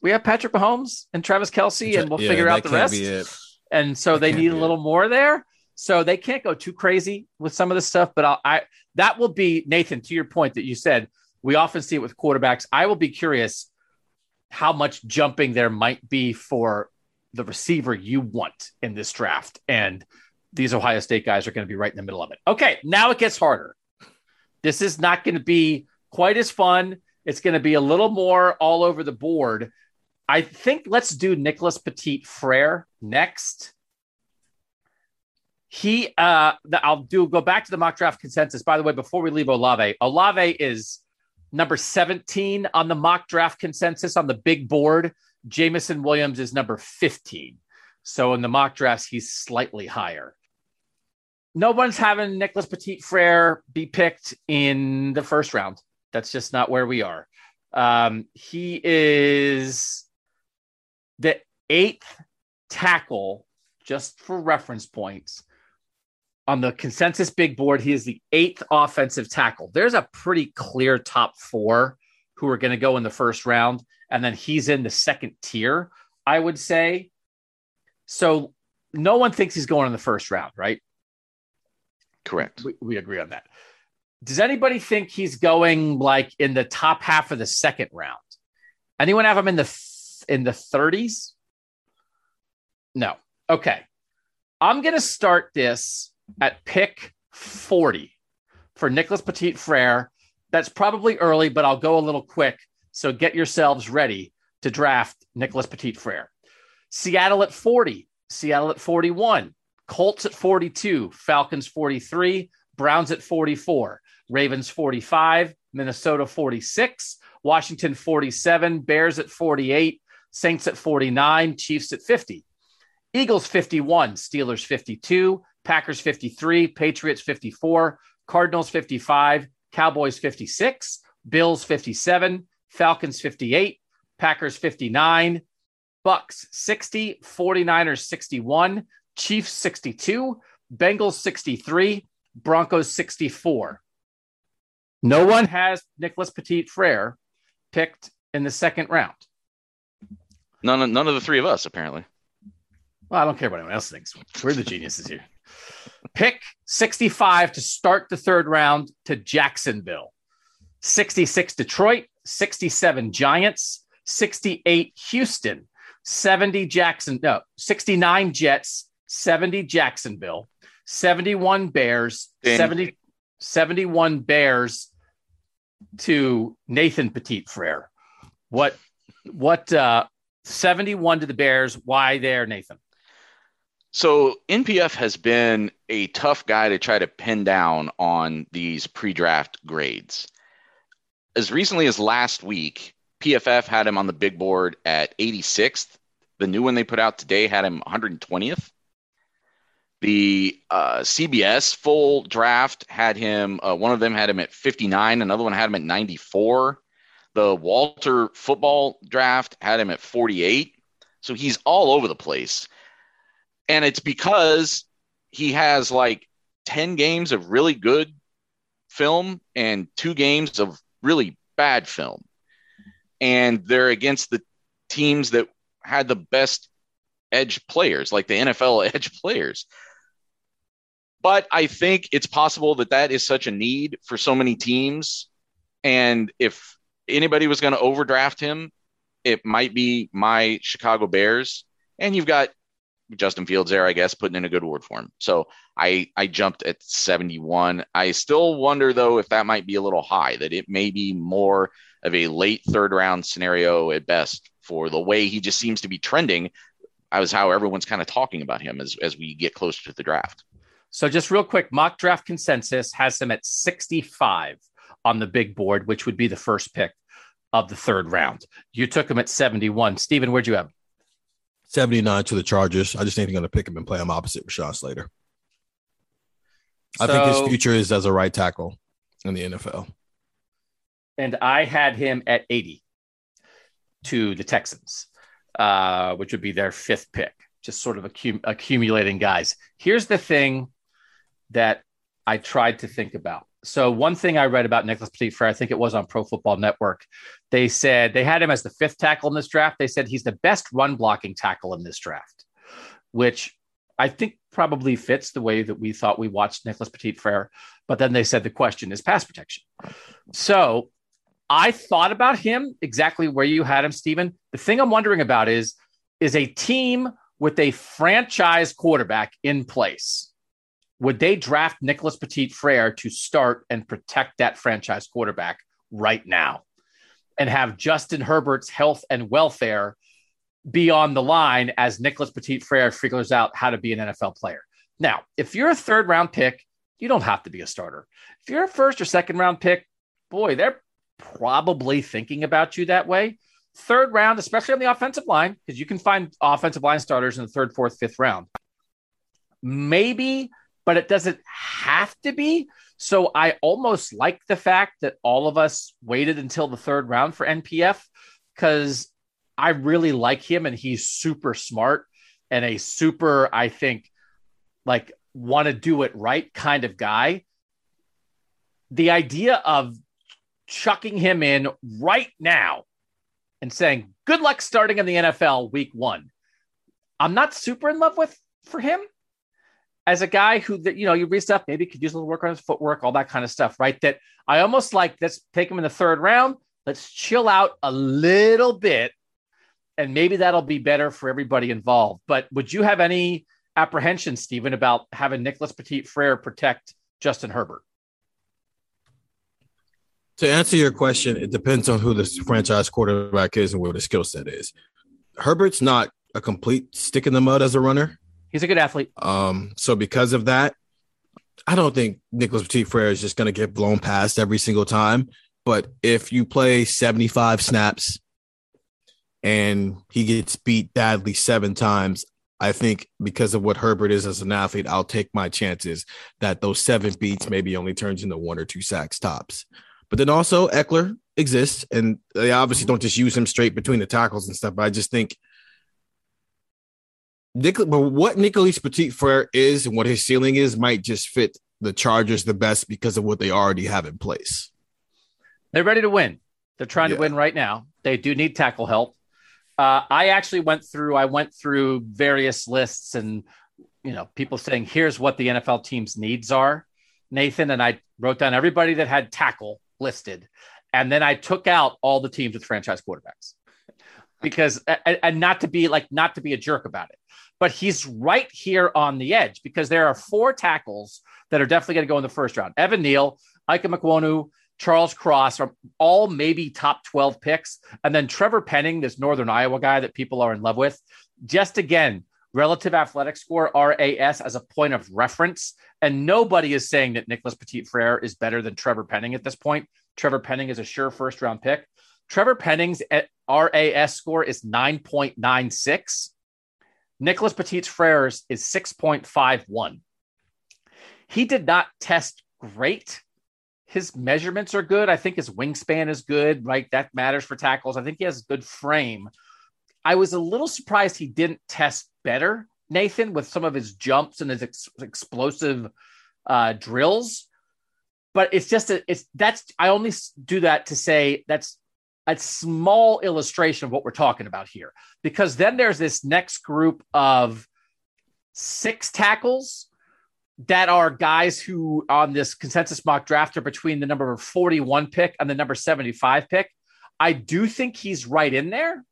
we have Patrick Mahomes and Travis Kelce, and we'll Yeah, figure out the rest. And so they need a little more there. So they can't go too crazy with some of the stuff. But I'll, I that will be Nathan to your point that you said we often see it with quarterbacks. I will be curious how much jumping there might be for the receiver you want in this draft, and these Ohio State guys are going to be right in the middle of it. Okay, now it gets harder. This is not going to be quite as fun. It's going to be a little more all over the board. I think let's do Nicholas Petit Frere next. He, uh, the, I'll do go back to the mock draft consensus. By the way, before we leave Olave, Olave is number 17 on the mock draft consensus on the big board. Jameson Williams is number 15. So in the mock drafts, he's slightly higher. No one's having Nicholas Petit Frere be picked in the first round. That's just not where we are. Um, he is the eighth tackle, just for reference points, on the consensus big board. He is the eighth offensive tackle. There's a pretty clear top four who are going to go in the first round, and then he's in the second tier, I would say. So no one thinks he's going in the first round, right? Correct. We, we agree on that. Does anybody think he's going like in the top half of the second round? Anyone have him in the th- in the 30s? No. Okay. I'm going to start this at pick 40 for Nicholas Petit Frere. That's probably early, but I'll go a little quick. So get yourselves ready to draft Nicholas Petit Frere. Seattle at 40, Seattle at 41, Colts at 42, Falcons 43, Browns at 44, Ravens 45, Minnesota 46, Washington 47, Bears at 48, Saints at 49, Chiefs at 50, Eagles 51, Steelers 52, Packers 53, Patriots 54, Cardinals 55, Cowboys 56, Bills 57, Falcons 58, Packers 59, Bucks 60, 49ers 61, Chiefs 62, Bengals 63, Broncos 64. No one has Nicholas Petit Frere picked in the second round. None of, none of the three of us, apparently. Well, I don't care what anyone else thinks. We're the geniuses here. Pick 65 to start the third round to Jacksonville. 66 Detroit, 67 Giants, 68 Houston, 70 Jackson, no, 69 Jets, 70 Jacksonville, 71 Bears, Danny. 70, 71 Bears to Nathan Petit Frere. What, what, uh, 71 to the Bears. Why there, Nathan? So NPF has been a tough guy to try to pin down on these pre-draft grades. As recently as last week, PFF had him on the big board at 86th. The new one they put out today had him 120th. The uh, CBS full draft had him. Uh, one of them had him at 59. Another one had him at 94. The Walter football draft had him at 48. So he's all over the place. And it's because he has like 10 games of really good film and two games of really bad film. And they're against the teams that had the best edge players, like the NFL [LAUGHS] edge players. But I think it's possible that that is such a need for so many teams. And if anybody was going to overdraft him, it might be my Chicago Bears. And you've got Justin Fields there, I guess, putting in a good word for him. So I I jumped at 71. I still wonder though if that might be a little high, that it may be more of a late third round scenario at best for the way he just seems to be trending. I was how everyone's kind of talking about him as as we get closer to the draft. So just real quick, mock draft consensus has him at 65 on the big board, which would be the first pick of the third round. You took him at 71. Steven, where'd you have? him? 79 to the Chargers. I just think they're going to pick him and play him opposite Rashawn Slater. I think his future is as a right tackle in the NFL. and I had him at 80 to the Texans, uh, which would be their fifth pick, just sort of accum- accumulating guys. Here's the thing that I tried to think about. So, one thing I read about Nicholas Petit Frere, I think it was on Pro Football Network, they said they had him as the fifth tackle in this draft. They said he's the best run blocking tackle in this draft, which I think probably fits the way that we thought we watched Nicholas Petit Frere. But then they said the question is pass protection. So I thought about him exactly where you had him, Stephen. The thing I'm wondering about is is a team with a franchise quarterback in place. Would they draft Nicholas Petit Frere to start and protect that franchise quarterback right now and have Justin Herbert's health and welfare be on the line as Nicholas Petit Frere figures out how to be an NFL player? Now, if you're a third round pick, you don't have to be a starter. If you're a first or second round pick, boy, they're probably thinking about you that way. Third round, especially on the offensive line, because you can find offensive line starters in the third, fourth, fifth round. Maybe, but it doesn't have to be. So I almost like the fact that all of us waited until the third round for NPF because I really like him and he's super smart and a super, I think, like want to do it right kind of guy. The idea of chucking him in right now and saying, good luck starting in the NFL week one. I'm not super in love with for him as a guy who you know you read stuff maybe could use a little work on his footwork, all that kind of stuff, right? That I almost like let's take him in the third round. Let's chill out a little bit, and maybe that'll be better for everybody involved. But would you have any apprehension, Stephen, about having Nicholas Petit Frere protect Justin Herbert? To answer your question, it depends on who the franchise quarterback is and where the skill set is. Herbert's not a complete stick in the mud as a runner. He's a good athlete. Um, so because of that, I don't think Nicholas Petit Frere is just going to get blown past every single time. But if you play 75 snaps and he gets beat badly seven times, I think because of what Herbert is as an athlete, I'll take my chances that those seven beats maybe only turns into one or two sacks tops. But then also Ekeler exists, and they obviously don't just use him straight between the tackles and stuff. But I just think Nic- but what Nicholas Petit Frere is and what his ceiling is might just fit the Chargers the best because of what they already have in place. They're ready to win. They're trying Yeah. to win right now. They do need tackle help. Uh, I actually went through. I went through various lists and you know people saying here's what the NFL team's needs are, Nathan, and I wrote down everybody that had tackle listed, and then I took out all the teams with franchise quarterbacks because and, and not to be like not to be a jerk about it, but he's right here on the edge because there are four tackles that are definitely going to go in the first round. Evan Neal, Ickey Ekwonu, Charles Cross are all maybe top 12 picks. And then Trevor Penning, this Northern Iowa guy that people are in love with, just again, relative athletic score, RAS, as a point of reference. And nobody is saying that Nicholas Petit Frere is better than Trevor Penning at this point. Trevor Penning is a sure first round pick. Trevor Penning's RAS score is 9.96. Nicholas Petit Frere's is 6.51. He did not test great his measurements are good. I think his wingspan is good, right? That matters for tackles. I think he has a good frame. I was a little surprised he didn't test better, Nathan, with some of his jumps and his ex- explosive uh, drills. But it's just a, it's that's I only do that to say that's a small illustration of what we're talking about here, because then there's this next group of six tackles that are guys who on this consensus mock draft are between the number 41 pick and the number 75 pick. I do think he's right in there,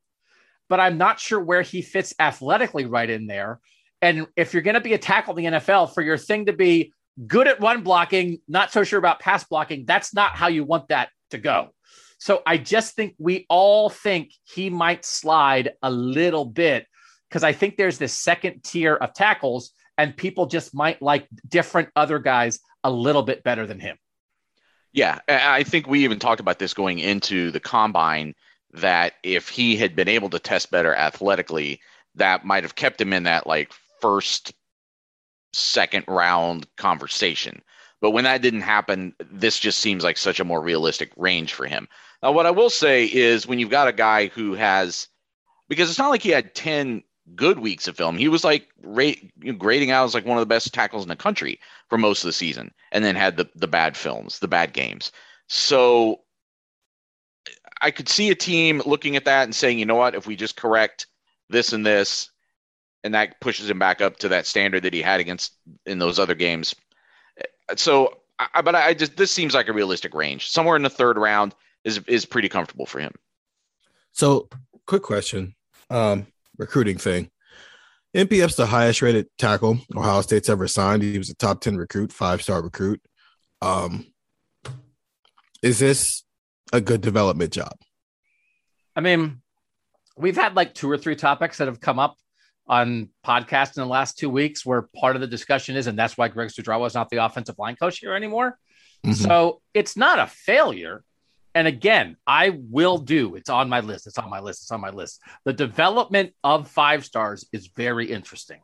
but I'm not sure where he fits athletically right in there. And if you're going to be a tackle in the NFL for your thing to be good at run blocking, not so sure about pass blocking, that's not how you want that to go. So I just think we all think he might slide a little bit because I think there's this second tier of tackles and people just might like different other guys a little bit better than him. Yeah, I think we even talked about this going into the combine that if he had been able to test better athletically, that might have kept him in that like first, second round conversation. But when that didn't happen, this just seems like such a more realistic range for him. Now, what I will say is when you've got a guy who has, because it's not like he had 10 good weeks of film, he was like rate, grading out as like one of the best tackles in the country for most of the season and then had the, the bad films, the bad games. So I could see a team looking at that and saying, you know what, if we just correct this and this, and that pushes him back up to that standard that he had against in those other games. So, I, but I just this seems like a realistic range. Somewhere in the third round is is pretty comfortable for him. So, quick question, um, recruiting thing. NPF's the highest rated tackle Ohio State's ever signed. He was a top ten recruit, five star recruit. Um, is this a good development job? I mean, we've had like two or three topics that have come up on podcasts in the last two weeks where part of the discussion is, and that's why Greg Studrawa is not the offensive line coach here anymore. Mhm. So it's not a failure. And again, I will do it's on my list. It's on my list. It's on my list. The development of five stars is very interesting.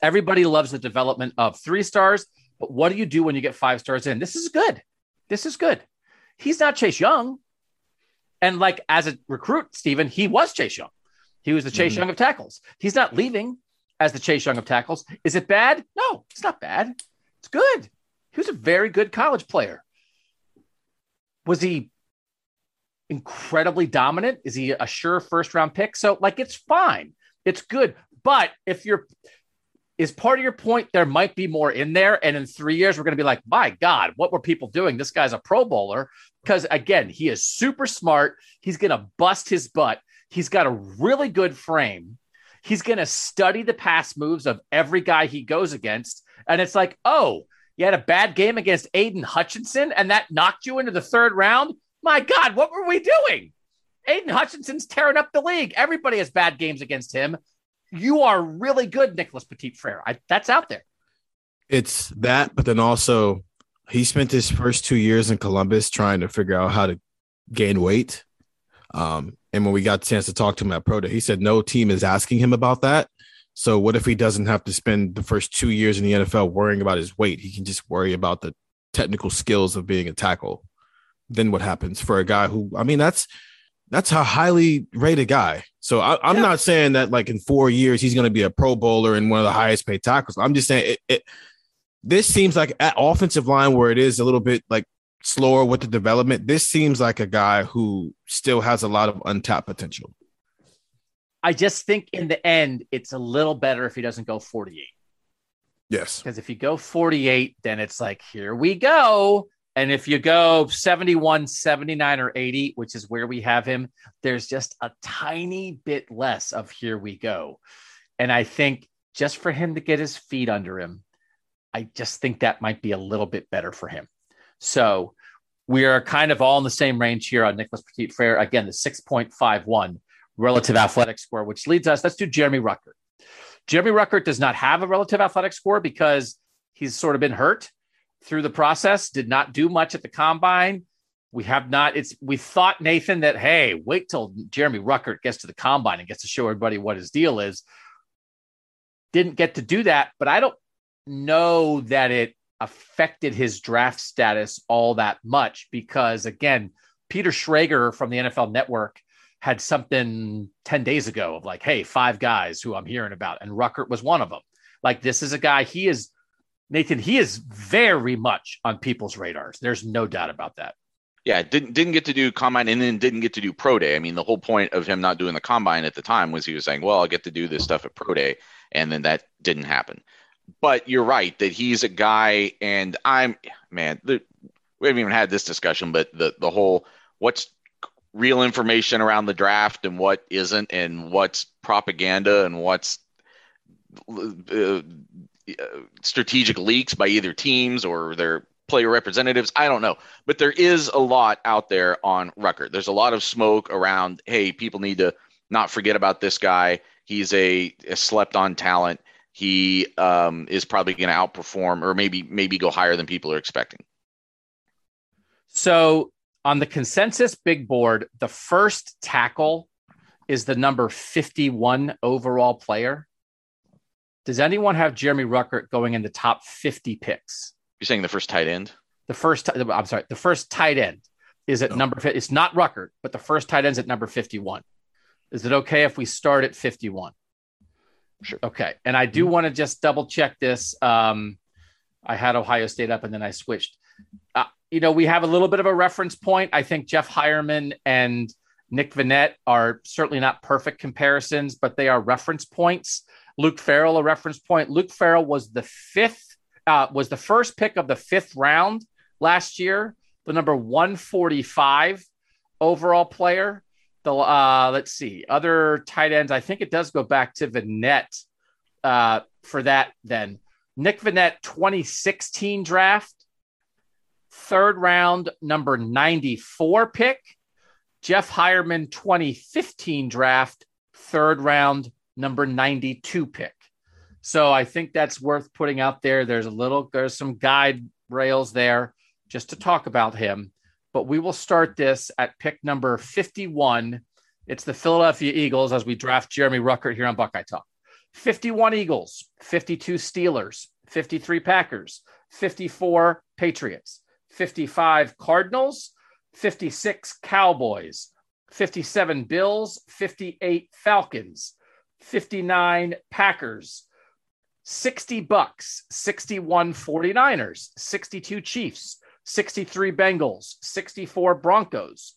Everybody loves the development of three stars, but what do you do when you get five stars in? This is good. This is good. He's not Chase Young. And like as a recruit, Stephen, he was Chase Young. He was the Chase Mhm. Young of tackles. He's not leaving as the Chase Young of tackles. Is it bad? No, it's not bad. It's good. He was a very good college player. Was he incredibly dominant? Is he a sure first round pick? So, like, it's fine. It's good. But if you're, is part of your point, there might be more in there. And in three years, we're going to be like, my God, what were people doing? This guy's a pro bowler. Because again, he is super smart. He's going to bust his butt. He's got a really good frame. He's going to study the pass moves of every guy he goes against. And it's like, oh, you had a bad game against Aidan Hutchinson and that knocked you into the third round. My God, what were we doing? Aidan Hutchinson's tearing up the league. Everybody has bad games against him. You are really good, Nicholas Petit Frere. That's out there. It's that, but then also he spent his first two years in Columbus trying to figure out how to gain weight. Um, and when we got a chance to talk to him at Pro Day, he said no team is asking him about that. So what if he doesn't have to spend the first two years in the NFL worrying about his weight? He can just worry about the technical skills of being a tackle. Then what happens for a guy who, I mean, that's that's a highly rated guy. So I, am Yeah. not saying that like in four years he's going to be a Pro Bowler and one of the highest paid tackles. I'm just saying it, it. This seems like at offensive line where it is a little bit like slower with the development. This seems like a guy who still has a lot of untapped potential. I just think in the end, it's a little better if he doesn't go 48. Yes. Because if you go 48, then it's like, here we go. And if you go 71, 79, or 80, which is where we have him, there's just a tiny bit less of here we go. And I think just for him to get his feet under him, I just think that might be a little bit better for him. So we are kind of all in the same range here on Nicholas Petit Frere. Again, the 6.51 relative athletic score, which leads us, let's do Jeremy Ruckert. Jeremy Ruckert does not have a relative athletic score because he's sort of been hurt through the process, did not do much at the combine. We have not, it's, we thought, Nathan, that, hey, wait till Jeremy Ruckert gets to the combine and gets to show everybody what his deal is. Didn't get to do that, but I don't know that it affected his draft status all that much because, again, Peter Schrager from the NFL Network had something 10 days ago of like, hey, five guys who I'm hearing about, and Ruckert was one of them. Like, this is a guy, he is, Nathan, he is very much on people's radars. There's no doubt about that. Yeah, didn't didn't get to do combine and then didn't get to do pro day. I mean, the whole point of him not doing the combine at the time was he was saying, "Well, I'll get to do this stuff at pro day," and then that didn't happen. But you're right that he's a guy, and I'm man. The, we haven't even had this discussion, but the the whole what's real information around the draft and what isn't, and what's propaganda and what's uh, strategic leaks by either teams or their player representatives. I don't know, but there is a lot out there on record. There's a lot of smoke around. Hey, people need to not forget about this guy. He's a, a slept on talent. He um, is probably going to outperform or maybe maybe go higher than people are expecting. So on the consensus big board, the first tackle is the number 51 overall player. Does anyone have Jeremy Ruckert going in the top 50 picks? You're saying the first tight end? The first, I'm sorry, the first tight end is at No. number. fi- It's not Ruckert, but the first tight end's at number 51. Is it okay if we start at 51? Sure. Okay, and I do want to just double check this. Um, I had Ohio State up, and then I switched. Uh, you know, we have a little bit of a reference point. I think Jeff Heuerman and Nick Vannett are certainly not perfect comparisons, but they are reference points. Luke Farrell, a reference point. Luke Farrell was the fifth, uh, was the first pick of the fifth round last year, the number 145 overall player. The uh, let's see, other tight ends. I think it does go back to Vannett uh, for that. Then Nick Vannett, 2016 draft, third round, number 94 pick. Jeff Heuerman, 2015 draft, third round, number 92 pick. So I think that's worth putting out there. There's a little, there's some guide rails there just to talk about him. But we will start this at pick number 51. It's the Philadelphia Eagles as we draft Jeremy Ruckert here on Buckeye Talk. 51 Eagles, 52 Steelers, 53 Packers, 54 Patriots, 55 Cardinals, 56 Cowboys, 57 Bills, 58 Falcons, 59 Packers, 60 Bucks, 61 49ers, 62 Chiefs, 63 Bengals, 64 Broncos.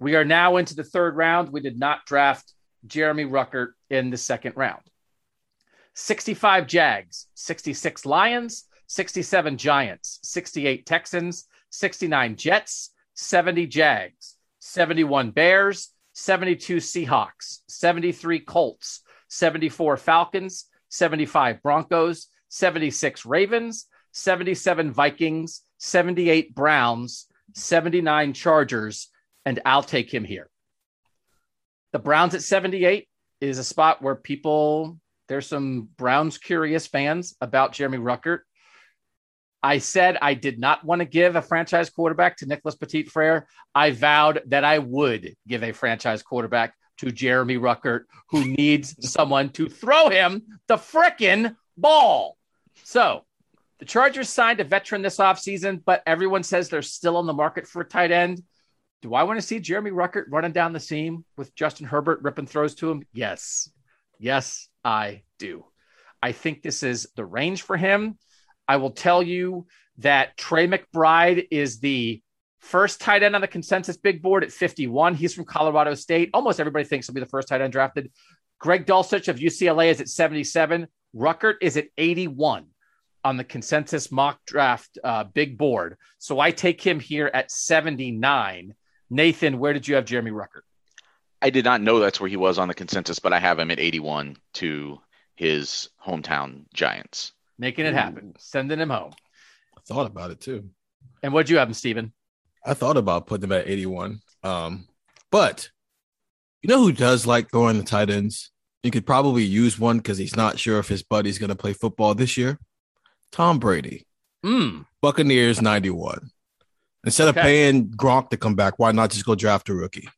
We are now into the third round. We did not draft Jeremy Ruckert in the second round. 65 Jags, 66 Lions, 67 Giants, 68 Texans, 69 Jets, 70 Jags, 71 Bears, 72 Seahawks, 73 Colts, 74 Falcons, 75 Broncos, 76 Ravens, 77 Vikings, 78 Browns, 79 Chargers, and I'll take him here. The Browns at 78 is a spot where people, there's some Browns curious fans about Jeremy Ruckert. I said I did not want to give a franchise quarterback to Nicholas Petit Frere. I vowed that I would give a franchise quarterback to Jeremy Ruckert, who needs someone to throw him the frickin' ball. So the Chargers signed a veteran this offseason, but everyone says they're still on the market for a tight end. Do I want to see Jeremy Ruckert running down the seam with Justin Herbert ripping throws to him? Yes. Yes, I do. I think this is the range for him. I will tell you that Trey McBride is the first tight end on the consensus big board at 51. He's from Colorado State. Almost everybody thinks he'll be the first tight end drafted. Greg Dulcich of UCLA is at 77. Ruckert is at 81 on the consensus mock draft uh, big board. So I take him here at 79. Nathan, where did you have Jeremy Ruckert? I did not know that's where he was on the consensus, but I have him at 81 to his hometown Giants. Making it happen, Ooh. sending him home. I thought about it too. And what'd you have him, Steven? I thought about putting him at 81. Um, but you know who does like throwing the tight ends? You could probably use one because he's not sure if his buddy's going to play football this year. Tom Brady. Mm. Buccaneers 91. Instead okay. of paying Gronk to come back, why not just go draft a rookie?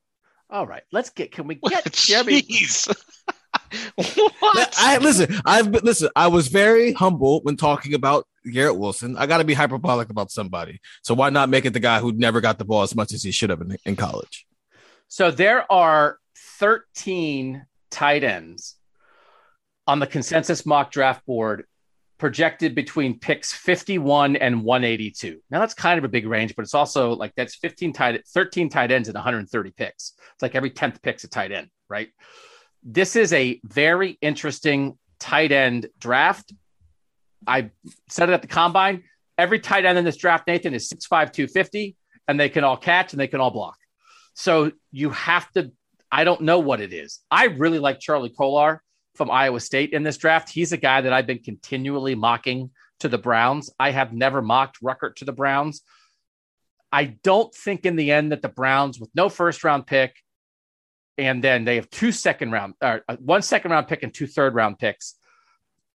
All right, let's get. Can we [LAUGHS] get Jeremy? [LAUGHS] what? I listen. I've been listen. I was very humble when talking about Garrett Wilson. I got to be hyperbolic about somebody. So why not make it the guy who never got the ball as much as he should have in, in college? So there are 13 tight ends on the consensus mock draft board projected between picks 51 and 182. Now that's kind of a big range, but it's also like that's 15 tight 13 tight ends and 130 picks. It's like every 10th pick's a tight end, right? This is a very interesting tight end draft. I said it at the combine. Every tight end in this draft, Nathan, is 6'5, 250, and they can all catch and they can all block. So you have to, I don't know what it is. I really like Charlie Kolar from Iowa State in this draft. He's a guy that I've been continually mocking to the Browns. I have never mocked Ruckert to the Browns. I don't think in the end that the Browns, with no first round pick, and then they have two second round, or uh, one second round pick and two third round picks.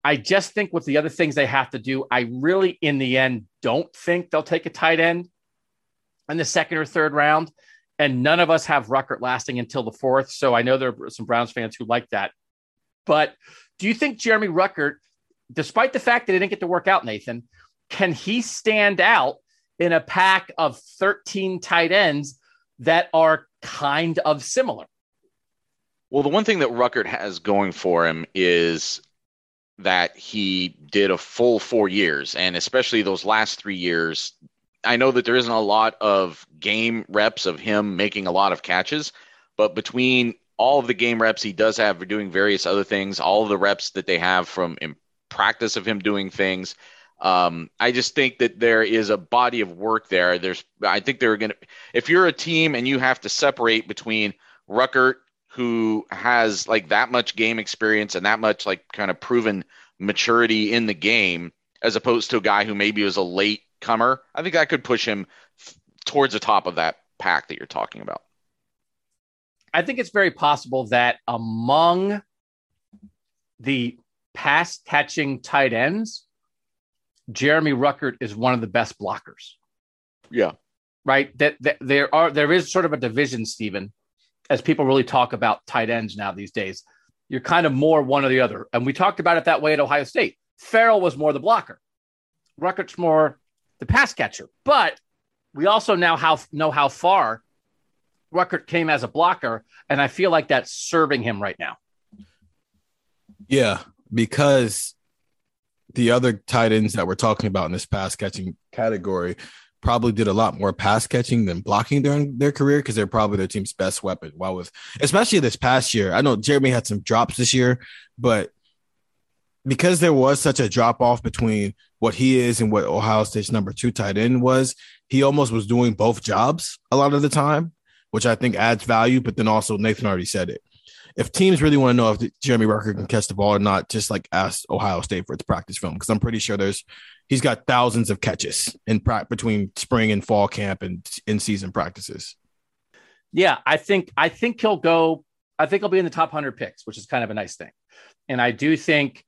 I just think with the other things they have to do, I really, in the end, don't think they'll take a tight end in the second or third round. And none of us have Ruckert lasting until the fourth. So I know there are some Browns fans who like that. But do you think Jeremy Ruckert, despite the fact that he didn't get to work out, Nathan, can he stand out in a pack of 13 tight ends that are kind of similar? Well, the one thing that Ruckert has going for him is that he did a full four years, and especially those last three years. I know that there isn't a lot of game reps of him making a lot of catches, but between all of the game reps he does have for doing various other things, all of the reps that they have from practice of him doing things. Um, I just think that there is a body of work there. There's, I think they're going to, if you're a team and you have to separate between Ruckert, who has like that much game experience and that much like kind of proven maturity in the game, as opposed to a guy who maybe was a late comer, I think that could push him towards the top of that pack that you're talking about. I think it's very possible that among the pass catching tight ends, Jeremy Ruckert is one of the best blockers. Yeah. Right. That, that there are there is sort of a division, Stephen, as people really talk about tight ends now these days. You're kind of more one or the other. And we talked about it that way at Ohio State. Farrell was more the blocker. Ruckert's more the pass catcher. But we also now how, know how far Ruckert came as a blocker, and I feel like that's serving him right now. Yeah, because the other tight ends that we're talking about in this pass catching category probably did a lot more pass catching than blocking during their career because they're probably their team's best weapon. While with especially this past year, I know Jeremy had some drops this year, but because there was such a drop off between what he is and what Ohio State's number two tight end was, he almost was doing both jobs a lot of the time which I think adds value. But then also Nathan already said it. If teams really want to know if Jeremy Ruckert can catch the ball or not, just like ask Ohio State for its practice film because I'm pretty sure there's he's got thousands of catches in pra- between spring and fall camp and in season practices. Yeah, I think I think he'll go. I think he'll be in the top hundred picks, which is kind of a nice thing. And I do think,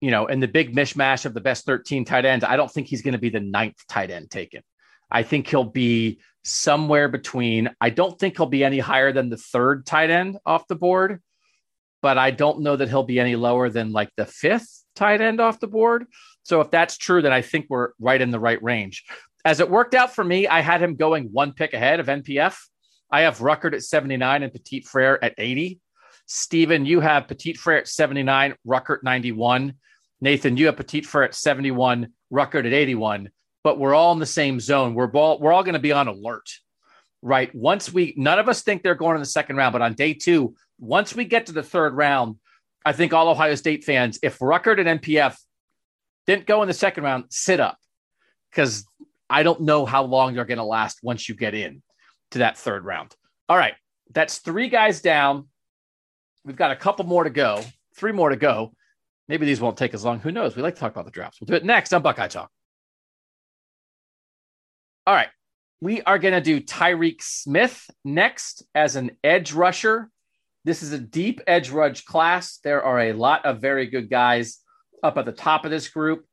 you know, in the big mishmash of the best 13 tight ends, I don't think he's going to be the ninth tight end taken. I think he'll be somewhere between. I don't think he'll be any higher than the third tight end off the board, but I don't know that he'll be any lower than like the fifth tight end off the board. So if that's true, then I think we're right in the right range. As it worked out for me, I had him going one pick ahead of NPF. I have Ruckert at 79 and Petit Frere at 80. Stephen, you have Petit Frere at 79, Ruckert 91. Nathan, you have Petit Frere at 71, Ruckert at 81. But we're all in the same zone. We're all we're all going to be on alert, right? Once we, none of us think they're going in the second round, but on day two, once we get to the third round, I think all Ohio State fans, if Ruckert and NPF didn't go in the second round, sit up because I don't know how long they're going to last once you get in to that third round. All right, that's three guys down. We've got a couple more to go, three more to go. Maybe these won't take as long. Who knows? We like to talk about the drafts. We'll do it next on Buckeye Talk. All right. We are going to do Tyreke Smith next as an edge rusher. This is a deep edge rush class. There are a lot of very good guys up at the top of this group.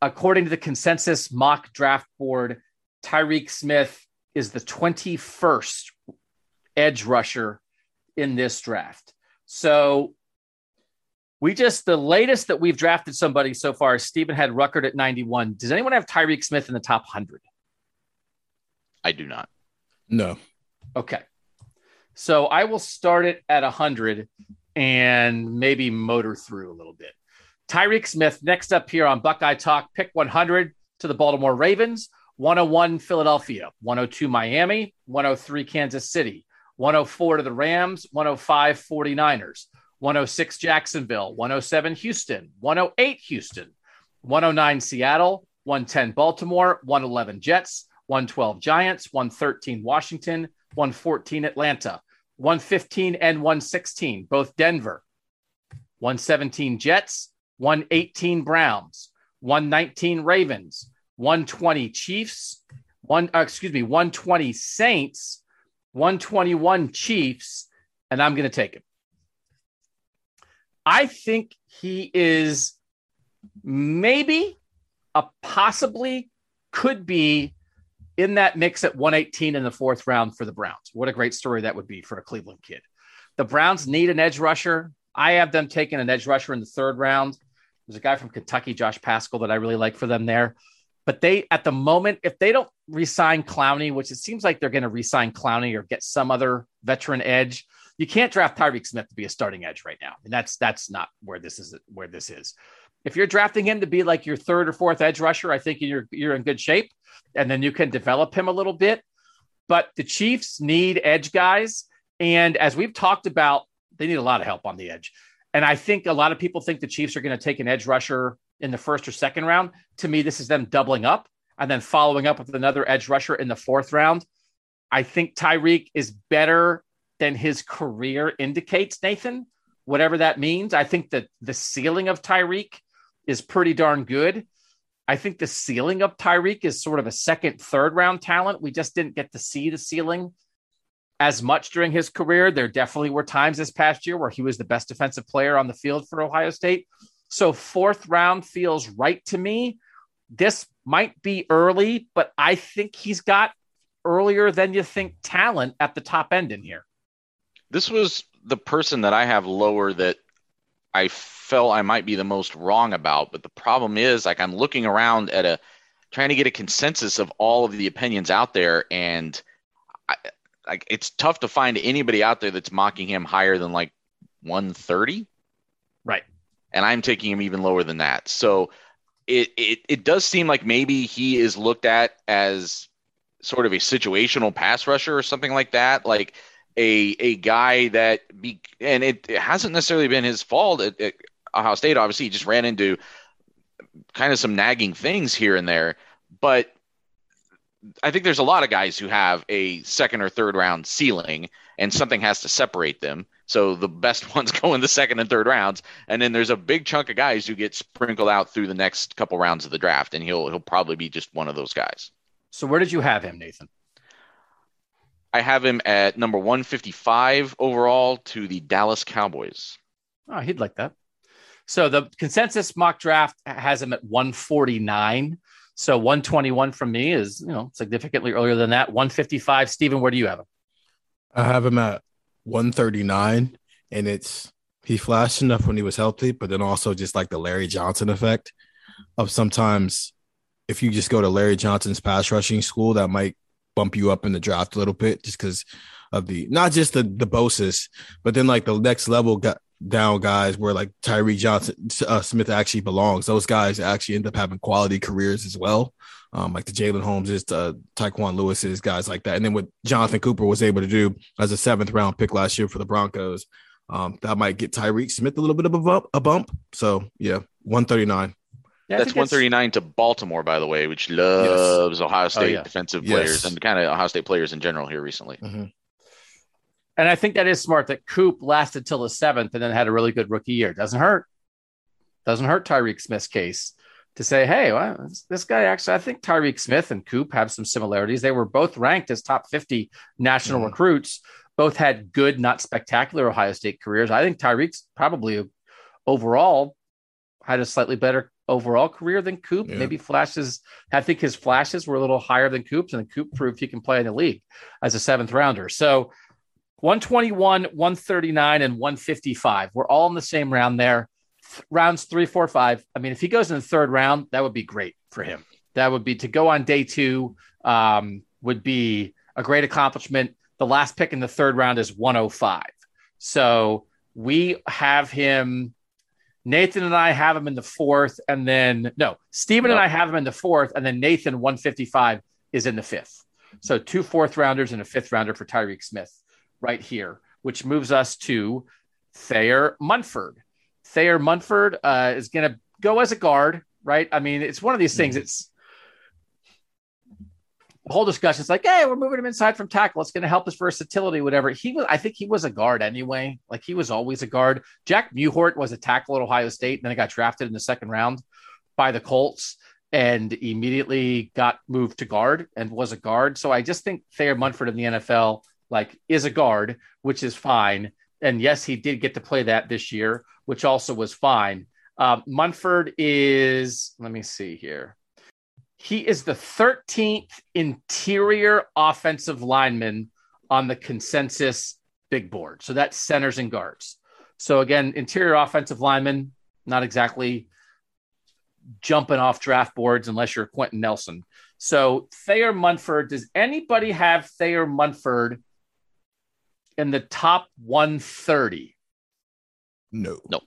According to the consensus mock draft board, Tyreke Smith is the 21st edge rusher in this draft. So we just, the latest that we've drafted somebody so far, is Stephen had Ruckert at 91. Does anyone have Tyreke Smith in the top 100? I do not. No. Okay. So I will start it at 100 and maybe motor through a little bit. Tyreke Smith, next up here on Buckeye Talk, pick 100 to the Baltimore Ravens, 101 Philadelphia, 102 Miami, 103 Kansas City, 104 to the Rams, 105 49ers, 106 Jacksonville, 107 Houston, 108 Houston, 109 Seattle, 110 Baltimore, 111 Jets, 112 Giants, 113 Washington, 114 Atlanta, 115 and 116, both Denver, 117 Jets, 118 Browns, 119 Ravens, 120 Chiefs, one uh, excuse me, 120 Saints, 121 Chiefs, and I'm going to take him. I think he is maybe a possibly could be in that mix at 118 in the fourth round for the Browns. What a great story that would be for a Cleveland kid. The Browns need an edge rusher. I have them taking an edge rusher in the third round. There's a guy from Kentucky, Josh Paschal, that I really like for them there. But they, at the moment, if they don't resign Clowney, which it seems like they're going to resign Clowney or get some other veteran edge, you can't draft Tyreke Smith to be a starting edge right now, and that's that's not where this is. Where this is. If you're drafting him to be like your third or fourth edge rusher, I think you're you're in good shape, and then you can develop him a little bit. But the Chiefs need edge guys, and as we've talked about, they need a lot of help on the edge. And I think a lot of people think the Chiefs are going to take an edge rusher in the first or second round. To me, this is them doubling up and then following up with another edge rusher in the fourth round. I think Tyreke is better than his career indicates, Nathan, whatever that means. I think that the ceiling of Tyreke is pretty darn good. I think the ceiling of Tyreke is sort of a second, third round talent. We just didn't get to see the ceiling as much during his career. There definitely were times this past year where he was the best defensive player on the field for Ohio State. So, fourth round feels right to me. This might be early, but I think he's got earlier than you think talent at the top end in here. This was the person that I have lower that I felt I might be the most wrong about. But the problem is, like, I'm looking around at a trying to get a consensus of all of the opinions out there, and I, like it's tough to find anybody out there that's mocking him higher than like 130. Right. And I'm taking him even lower than that. So it, it it does seem like maybe he is looked at as sort of a situational pass rusher or something like that, like a a guy that be and it, it hasn't necessarily been his fault at, at Ohio State. Obviously, he just ran into kind of some nagging things here and there, but I think there's a lot of guys who have a second or third round ceiling, and something has to separate them. So the best [LAUGHS] ones go in the second and third rounds, and then there's a big chunk of guys who get sprinkled out through the next couple rounds of the draft, and he'll he'll probably be just one of those guys. So where did you have him, Nathan? I have him at number 155 overall to the Dallas Cowboys. Oh, he'd like that. So the consensus mock draft has him at 149. So 121 from me is, you know, significantly earlier than that. 155. Stephen, where do you have him? I have him at 139, and it's he flashed enough when he was healthy, but then also just like the Larry Johnson effect of sometimes if you just go to Larry Johnson's pass rushing school, that might bump you up in the draft a little bit just because of the not just the the Bosa's, but then like the next level got down guys where like Tyree Johnson uh, Smith actually belongs. Those guys actually end up having quality careers as well. Um, like the Jalen Holmes is uh, Tyquan Lewis's guys like that. And then what Jonathan Cooper was able to do as a seventh round pick last year for the Broncos, um, that might get Tyreke Smith a little bit of a bump. A bump. So yeah, one thirty nine. Yeah, that's 139 to Baltimore, by the way, which loves yes. Ohio oh, State oh, yeah. defensive yes. players and kind of Ohio State players in general here recently. Mm-hmm. And I think that is smart that Coop lasted till the seventh and then had a really good rookie year. Doesn't hurt. Doesn't hurt Tyreke Smith's case to say, hey, well, this guy actually, I think Tyreke Smith and Coop have some similarities. They were both ranked as top 50 national mm-hmm. recruits, both had good, not spectacular Ohio State careers. I think Tyreke's probably overall had a slightly better overall career than Coop. Yeah. Maybe flashes. I think his flashes were a little higher than Coop's, and Coop proved he can play in the league as a seventh rounder. So 121, 139, and 155. We're all in the same round there. rounds three, four, five. I mean, if he goes in the third round, that would be great for him. That would be to go on day two, um, would be a great accomplishment. The last pick in the third round is 105. So we have him Nathan and I have him in the fourth, and then no, Stephen and I have him in the fourth, and then Nathan 155 is in the fifth. So two fourth rounders and a fifth rounder for Tyreke Smith right here, which moves us to Thayer Munford. Thayer Munford uh, is going to go as a guard, right? I mean, it's one of these things. Mm-hmm. It's whole discussion is like, hey, we're moving him inside from tackle. It's going to help his versatility, whatever. He was, I think he was a guard anyway. Like he was always a guard. Jack Mewhort was a tackle at Ohio State, and then he got drafted in the second round by the Colts and immediately got moved to guard and was a guard. So I just think Thayer Munford in the NFL like is a guard, which is fine. And yes, he did get to play that this year, which also was fine. Um, Munford is, let me see here. He is the 13th interior offensive lineman on the consensus big board. So that's centers and guards. So again, interior offensive lineman, not exactly jumping off draft boards unless you're Quenton Nelson. So Thayer Munford, does anybody have Thayer Munford in the top 130? No. No.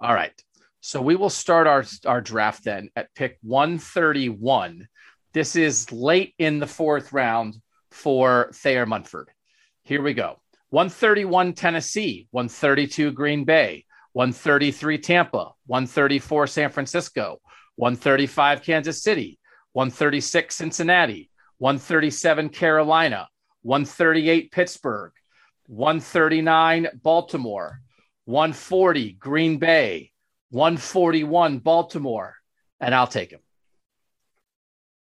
All right. So we will start our, our draft then at pick 131. This is late in the fourth round for Thayer Munford. Here we go 131 Tennessee, 132 Green Bay, 133 Tampa, 134 San Francisco, 135 Kansas City, 136 Cincinnati, 137 Carolina, 138 Pittsburgh, 139 Baltimore, 140 Green Bay, 141 Baltimore, and I'll take him.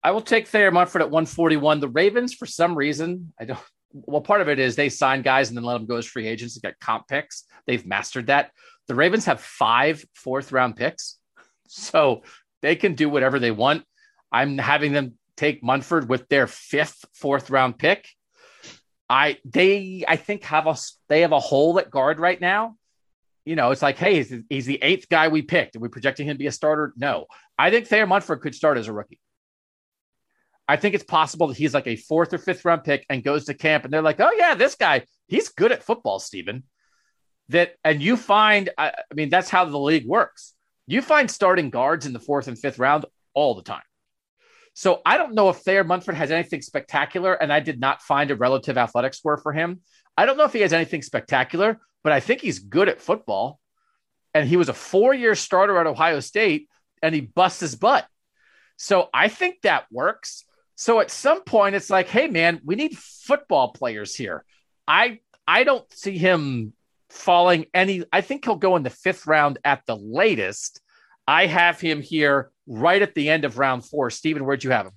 I will take Thayer Munford at 141. The Ravens, for some reason, I don't. Well, part of it is they sign guys and then let them go as free agents and get comp picks. They've mastered that. The Ravens have five fourth round picks, so they can do whatever they want. I'm having them take Munford with their fifth fourth round pick. I they I think have a they have a hole at guard right now you know, it's like, hey, he's, the eighth guy we picked. Are we projecting him to be a starter? No. I think Thayer Munford could start as a rookie. I think it's possible that he's like a fourth or fifth round pick and goes to camp and they're like, oh, yeah, this guy, he's good at football, Stephen. That, and you find, I, I mean, that's how the league works. You find starting guards in the fourth and fifth round all the time. So I don't know if Thayer Munford has anything spectacular, and I did not find a relative athletic score for him. I don't know if he has anything spectacular, but I think he's good at football. And he was a four year starter at Ohio State and he busts his butt. So I think that works. So at some point, it's like, hey, man, we need football players here. I I don't see him falling any. I think he'll go in the fifth round at the latest. I have him here right at the end of round four. Stephen, where'd you have him?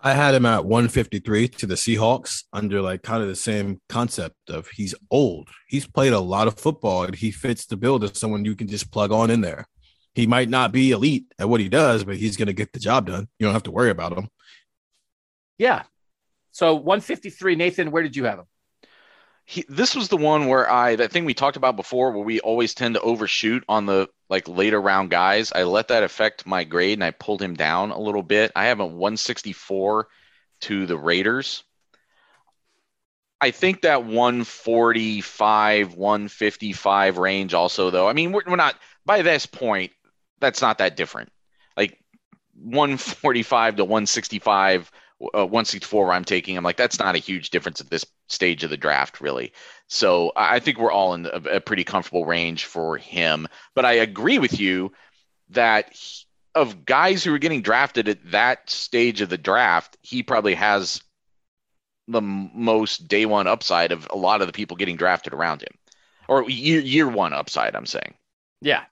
I had him at 153 to the Seahawks under like kind of the same concept of he's old. He's played a lot of football and he fits the build of someone you can just plug on in there. He might not be elite at what he does, but he's going to get the job done. You don't have to worry about him. Yeah. So 153, Nathan, where did you have him? He, this was the one where I that thing we talked about before where we always tend to overshoot on the like later round guys. I let that affect my grade and I pulled him down a little bit. I have a 164 to the Raiders. I think that 145, 155 range also though. I mean, we're, we're not by this point that's not that different. Like 145 to 165 uh, 164 where I'm taking I'm Like that's not a huge difference at this stage of the draft, really. So I think we're all in a, a pretty comfortable range for him. But I agree with you that he, of guys who are getting drafted at that stage of the draft, he probably has the most day one upside of a lot of the people getting drafted around him, or year year one upside. I'm saying. Yeah,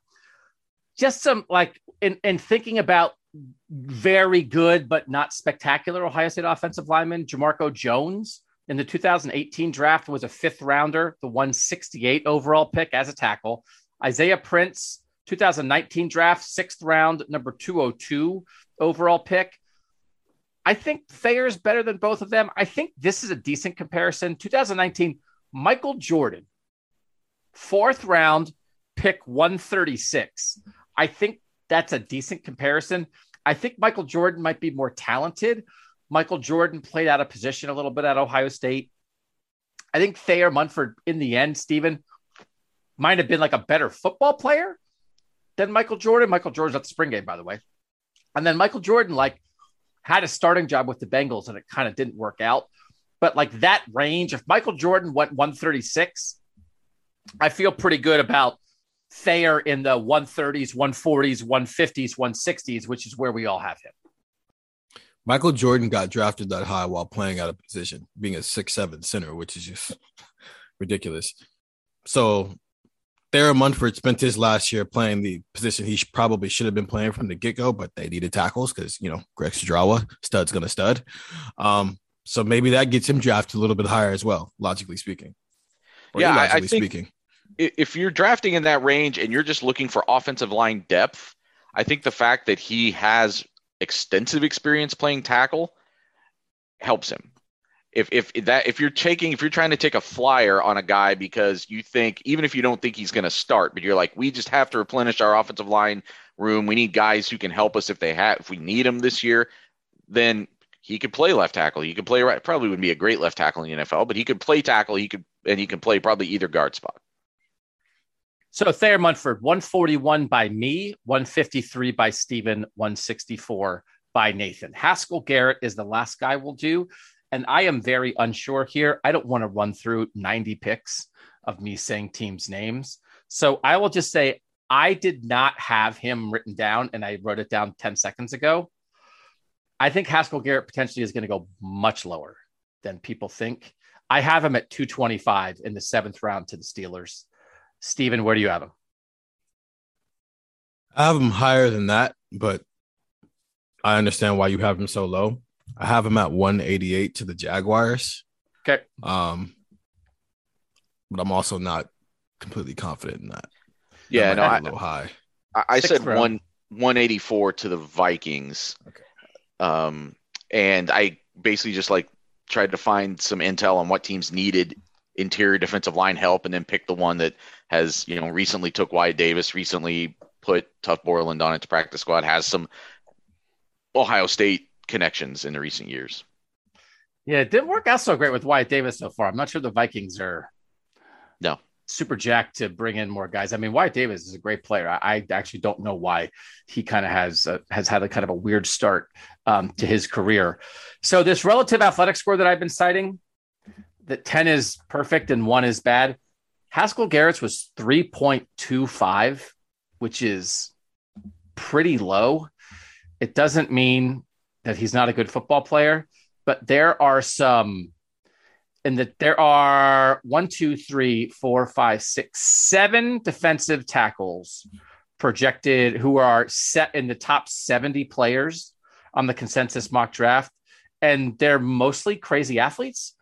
just some like in in thinking about very good but not spectacular Ohio State offensive lineman Jamarco Jones in the 2018 draft was a fifth rounder, the 168 overall pick as a tackle. Isaiah Prince, 2019 draft, sixth round, number 202 overall pick. I think Thayer is better than both of them. I think this is a decent comparison. 2019, Michael Jordan, fourth round, pick 136. I think that's a decent comparison. I think Michael Jordan might be more talented. Michael Jordan played out of position a little bit at Ohio State. I think Thayer Munford, in the end, Stephen, might have been like a better football player than Michael Jordan. Michael Jordan's at the spring game, by the way. And then Michael Jordan, like, had a starting job with the Bengals and it kind of didn't work out. But like that range, if Michael Jordan went 136, I feel pretty good about Thayer in the 130s, 140s, 150s, 160s, which is where we all have him. Michael Jordan got drafted that high while playing out of position, being a six seven center, which is just [LAUGHS] ridiculous. So Thayer Munford spent his last year playing the position he probably should have been playing from the get go, but they needed tackles because you know Greg Studrawa, stud's gonna stud. Um, so maybe that gets him drafted a little bit higher as well, logically speaking. Or yeah, I, I think, speaking if you're drafting in that range and you're just looking for offensive line depth, I think the fact that he has extensive experience playing tackle helps him. If if that if you're taking if you're trying to take a flyer on a guy because you think even if you don't think he's going to start, but you're like we just have to replenish our offensive line room. We need guys who can help us if they have if we need them this year. Then he could play left tackle. He could play right. Probably would be a great left tackle in the NFL, but he could play tackle. He could and he can play probably either guard spot. So Thayer Munford, 141 by me, 153 by Stephen, 164 by Nathan. Haskell Garrett is the last guy we'll do. And I am very unsure here. I don't want to run through 90 picks of me saying teams' names. So I will just say I did not have him written down and I wrote it down 10 seconds ago. I think Haskell Garrett potentially is going to go much lower than people think. I have him at 225 in the seventh round to the Steelers. Steven, where do you have him? I have him higher than that, but I understand why you have him so low. I have him at 188 to the Jaguars. Okay. Um, but I'm also not completely confident in that. Yeah, no, I, a little high. I, I said round. one 184 to the Vikings. Okay. Um, and I basically just like tried to find some intel on what teams needed interior defensive line help, and then pick the one that has you know recently took Wyatt Davis, recently put Tuf Borland on its practice squad, has some Ohio State connections in the recent years. Yeah, it didn't work out so great with Wyatt Davis so far. I'm not sure the Vikings are no super jacked to bring in more guys. I mean, Wyatt Davis is a great player. I, I actually don't know why he kind of has uh, has had a kind of a weird start um, to his career. So this relative athletic score that I've been citing, that 10 is perfect and one is bad. Haskell Garrett's was 3.25, which is pretty low. It doesn't mean that he's not a good football player, but there are some and that there are one, two, three, four, five, six, seven defensive tackles projected who are set in the top 70 players on the consensus mock draft. And they're mostly crazy athletes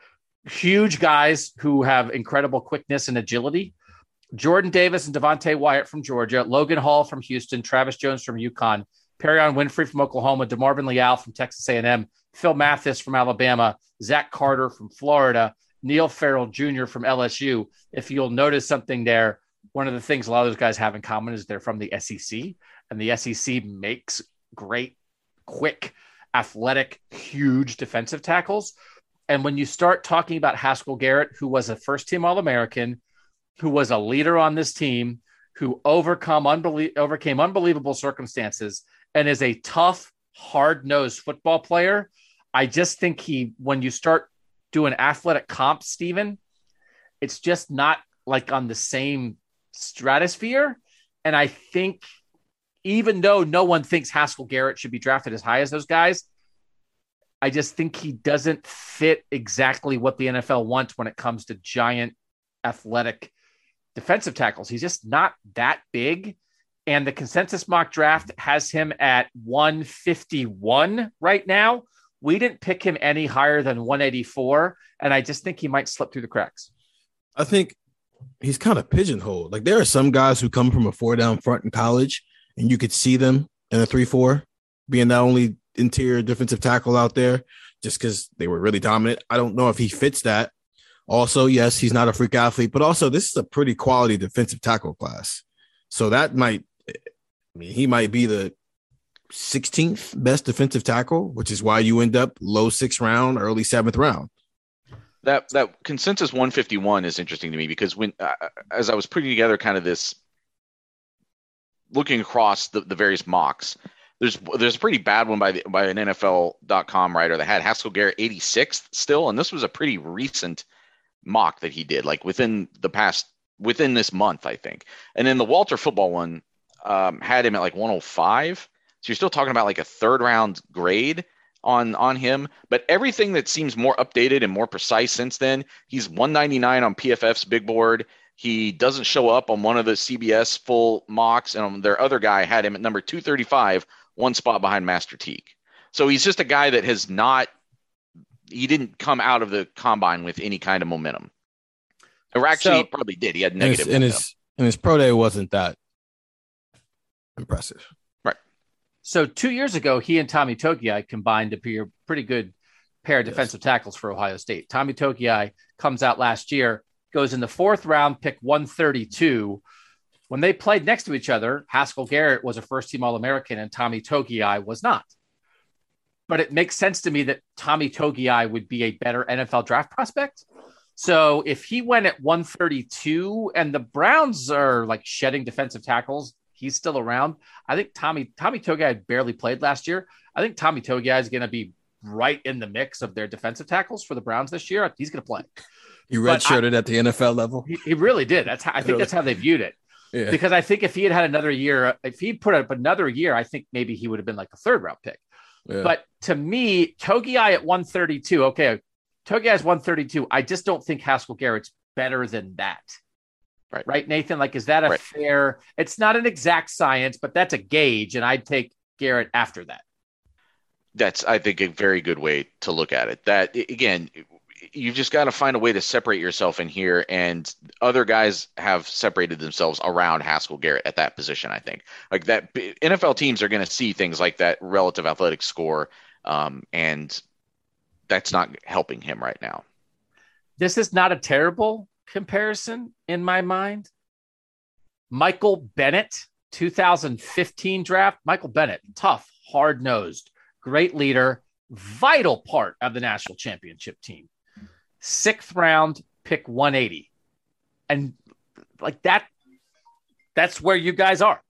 huge guys who have incredible quickness and agility. Jordan Davis and Devonte Wyatt from Georgia, Logan Hall from Houston, Travis Jones from UConn, Perrion Winfrey from Oklahoma, DeMarvin Leal from Texas A&M, Phil Mathis from Alabama, Zach Carter from Florida, Neil Farrell Jr. from LSU. If you'll notice something there, one of the things a lot of those guys have in common is they're from the SEC, and the SEC makes great, quick, athletic, huge defensive tackles. And when you start talking about Haskell Garrett, who was a first team All American, who was a leader on this team, who overcome unbelie- overcame unbelievable circumstances, and is a tough, hard nosed football player. I just think he, when you start doing athletic comps, Stephen, it's just not like on the same stratosphere. And I think even though no one thinks Haskell Garrett should be drafted as high as those guys, I just think he doesn't fit exactly what the NFL wants when it comes to giant athletic defensive tackles. He's just not that big. And the consensus mock draft has him at 151 right now. We didn't pick him any higher than 184. And I just think he might slip through the cracks. I think he's kind of pigeonholed. Like there are some guys who come from a four down front in college, and you could see them in a three four being the only interior defensive tackle out there just because they were really dominant. I don't know if he fits that. Also, yes, he's not a freak athlete, but also this is a pretty quality defensive tackle class. So that might, I mean, he might be the 16th best defensive tackle, which is why you end up low sixth round, early seventh round. That that consensus 151 is interesting to me because when uh, as I was putting together kind of this looking across the, the various mocks, there's there's a pretty bad one by the, by an NFL.com writer that had Haskell Garrett 86th still, and this was a pretty recent mock that he did, like within the past within this month, I think. And then the Walter Football one um, had him at like 105. So you're still talking about like a third round grade on on him. But everything that seems more updated and more precise since then, he's 199 on PFF's big board. He doesn't show up on one of the CBS full mocks, and their other guy had him at number 235, one spot behind Master Teague. So he's just a guy that has not he didn't come out of the combine with any kind of momentum. Or actually, so, he probably did. He had negative. And his, and his, and his pro day wasn't that impressive. Right. So two years ago, he and Tommy Togiai combined to be a pretty good pair of defensive yes. tackles for Ohio State. Tommy Togiai comes out last year, goes in the fourth round, pick 132. When they played next to each other, Haskell Garrett was a first team All American and Tommy Togiai was not but it makes sense to me that Tommy Togiai would be a better NFL draft prospect. So if he went at 132 and the Browns are like shedding defensive tackles, he's still around. I think Tommy Tommy Togiai barely played last year. I think Tommy Togiai is going to be right in the mix of their defensive tackles for the Browns this year. He's going to play. He redshirted at the NFL level. He, he really did. That's how I think that's how they viewed it. Yeah. Because I think if he had had another year, if he put up another year, I think maybe he would have been like a third round pick. But to me, Togiai at 132, okay, Togi is 132. I just don't think Haskell Garrett's better than that. Right. Right, Nathan? Like, is that a right. fair? It's not an exact science, but that's a gauge, and I'd take Garrett after that. That's, I think, a very good way to look at it. That again, you've just got to find a way to separate yourself in here. And other guys have separated themselves around Haskell Garrett at that position. I think like that NFL teams are going to see things like that relative athletic score, um, and that's not helping him right now. This is not a terrible comparison in my mind. Michael Bennett, 2015 draft. Michael Bennett, tough, hard nosed, great leader, vital part of the national championship team sixth round, pick 180. And like that, that's where you guys are.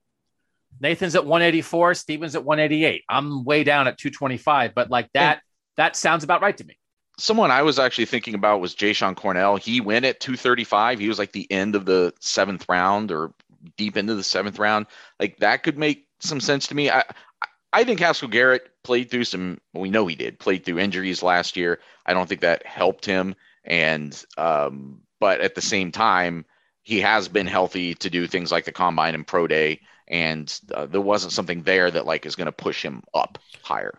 Nathan's at 184, Steven's at 188. I'm way down at 225, but like that, that sounds about right to me. Someone I was actually thinking about was Jashon Cornell. He went at 235. He was like the end of the seventh round or deep into the seventh round. Like that could make some sense to me. I, I think Haskell Garrett played through some. We know he did played through injuries last year. I don't think that helped him. And um, but at the same time, he has been healthy to do things like the combine and pro day, and uh, there wasn't something there that like is going to push him up higher.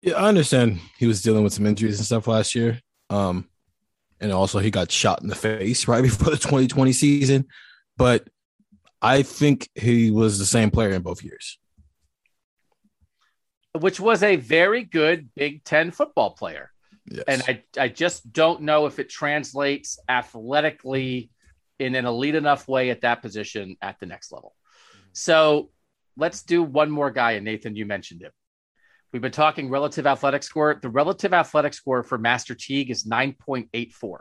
Yeah, I understand he was dealing with some injuries and stuff last year. Um, and also he got shot in the face right [LAUGHS] before the 2020 season. But I think he was the same player in both years. Which was a very good Big Ten football player. Yes. and I, I just don't know if it translates athletically in an elite enough way at that position at the next level. Mm-hmm. So let's do one more guy. And Nathan, you mentioned him. We've been talking relative athletic score. The relative athletic score for Master Teague is 9.84.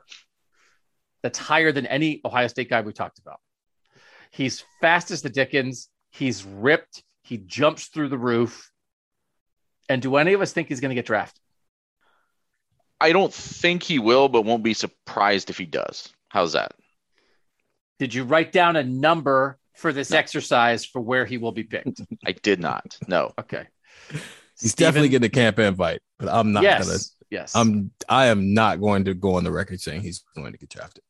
That's higher than any Ohio State guy we talked about. He's fast as the Dickens. He's ripped. He jumps through the roof. And do any of us think he's going to get drafted? I don't think he will, but won't be surprised if he does. How's that? Did you write down a number for this exercise for where he will be picked? [LAUGHS] I did not. No. Okay. He's Steven? definitely getting a camp invite, but I'm not yes. gonna. Yes. I'm. I am not going to go on the record saying he's going to get drafted.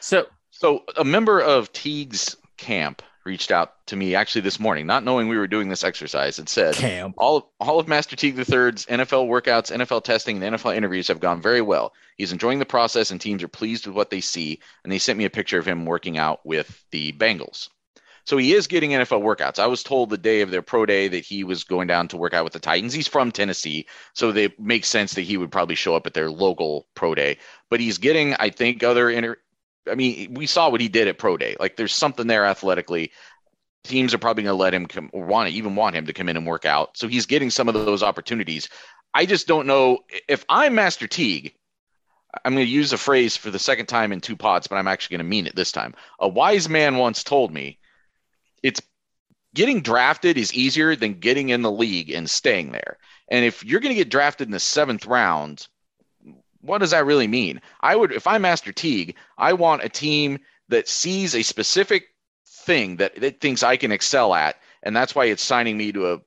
so So a member of Teague's camp reached out to me actually this morning, not knowing we were doing this exercise, and said all of, all of Master Teague III's NFL workouts, NFL testing, and NFL interviews have gone very well. He's enjoying the process, and teams are pleased with what they see. And they sent me a picture of him working out with the Bengals. So he is getting NFL workouts. I was told the day of their pro day that he was going down to work out with the Titans. He's from Tennessee, so it makes sense that he would probably show up at their local pro day. But he's getting, I think, other inter. I mean, we saw what he did at pro day. Like, there's something there athletically. Teams are probably going to let him come, or want to even want him to come in and work out. So he's getting some of those opportunities. I just don't know if I'm Master Teague. I'm going to use a phrase for the second time in two pods, but I'm actually going to mean it this time. A wise man once told me it's getting drafted is easier than getting in the league and staying there. And if you're going to get drafted in the seventh round, what does that really mean? I would, if I'm Master Teague, I want a team that sees a specific thing that it thinks I can excel at, and that's why it's signing me to a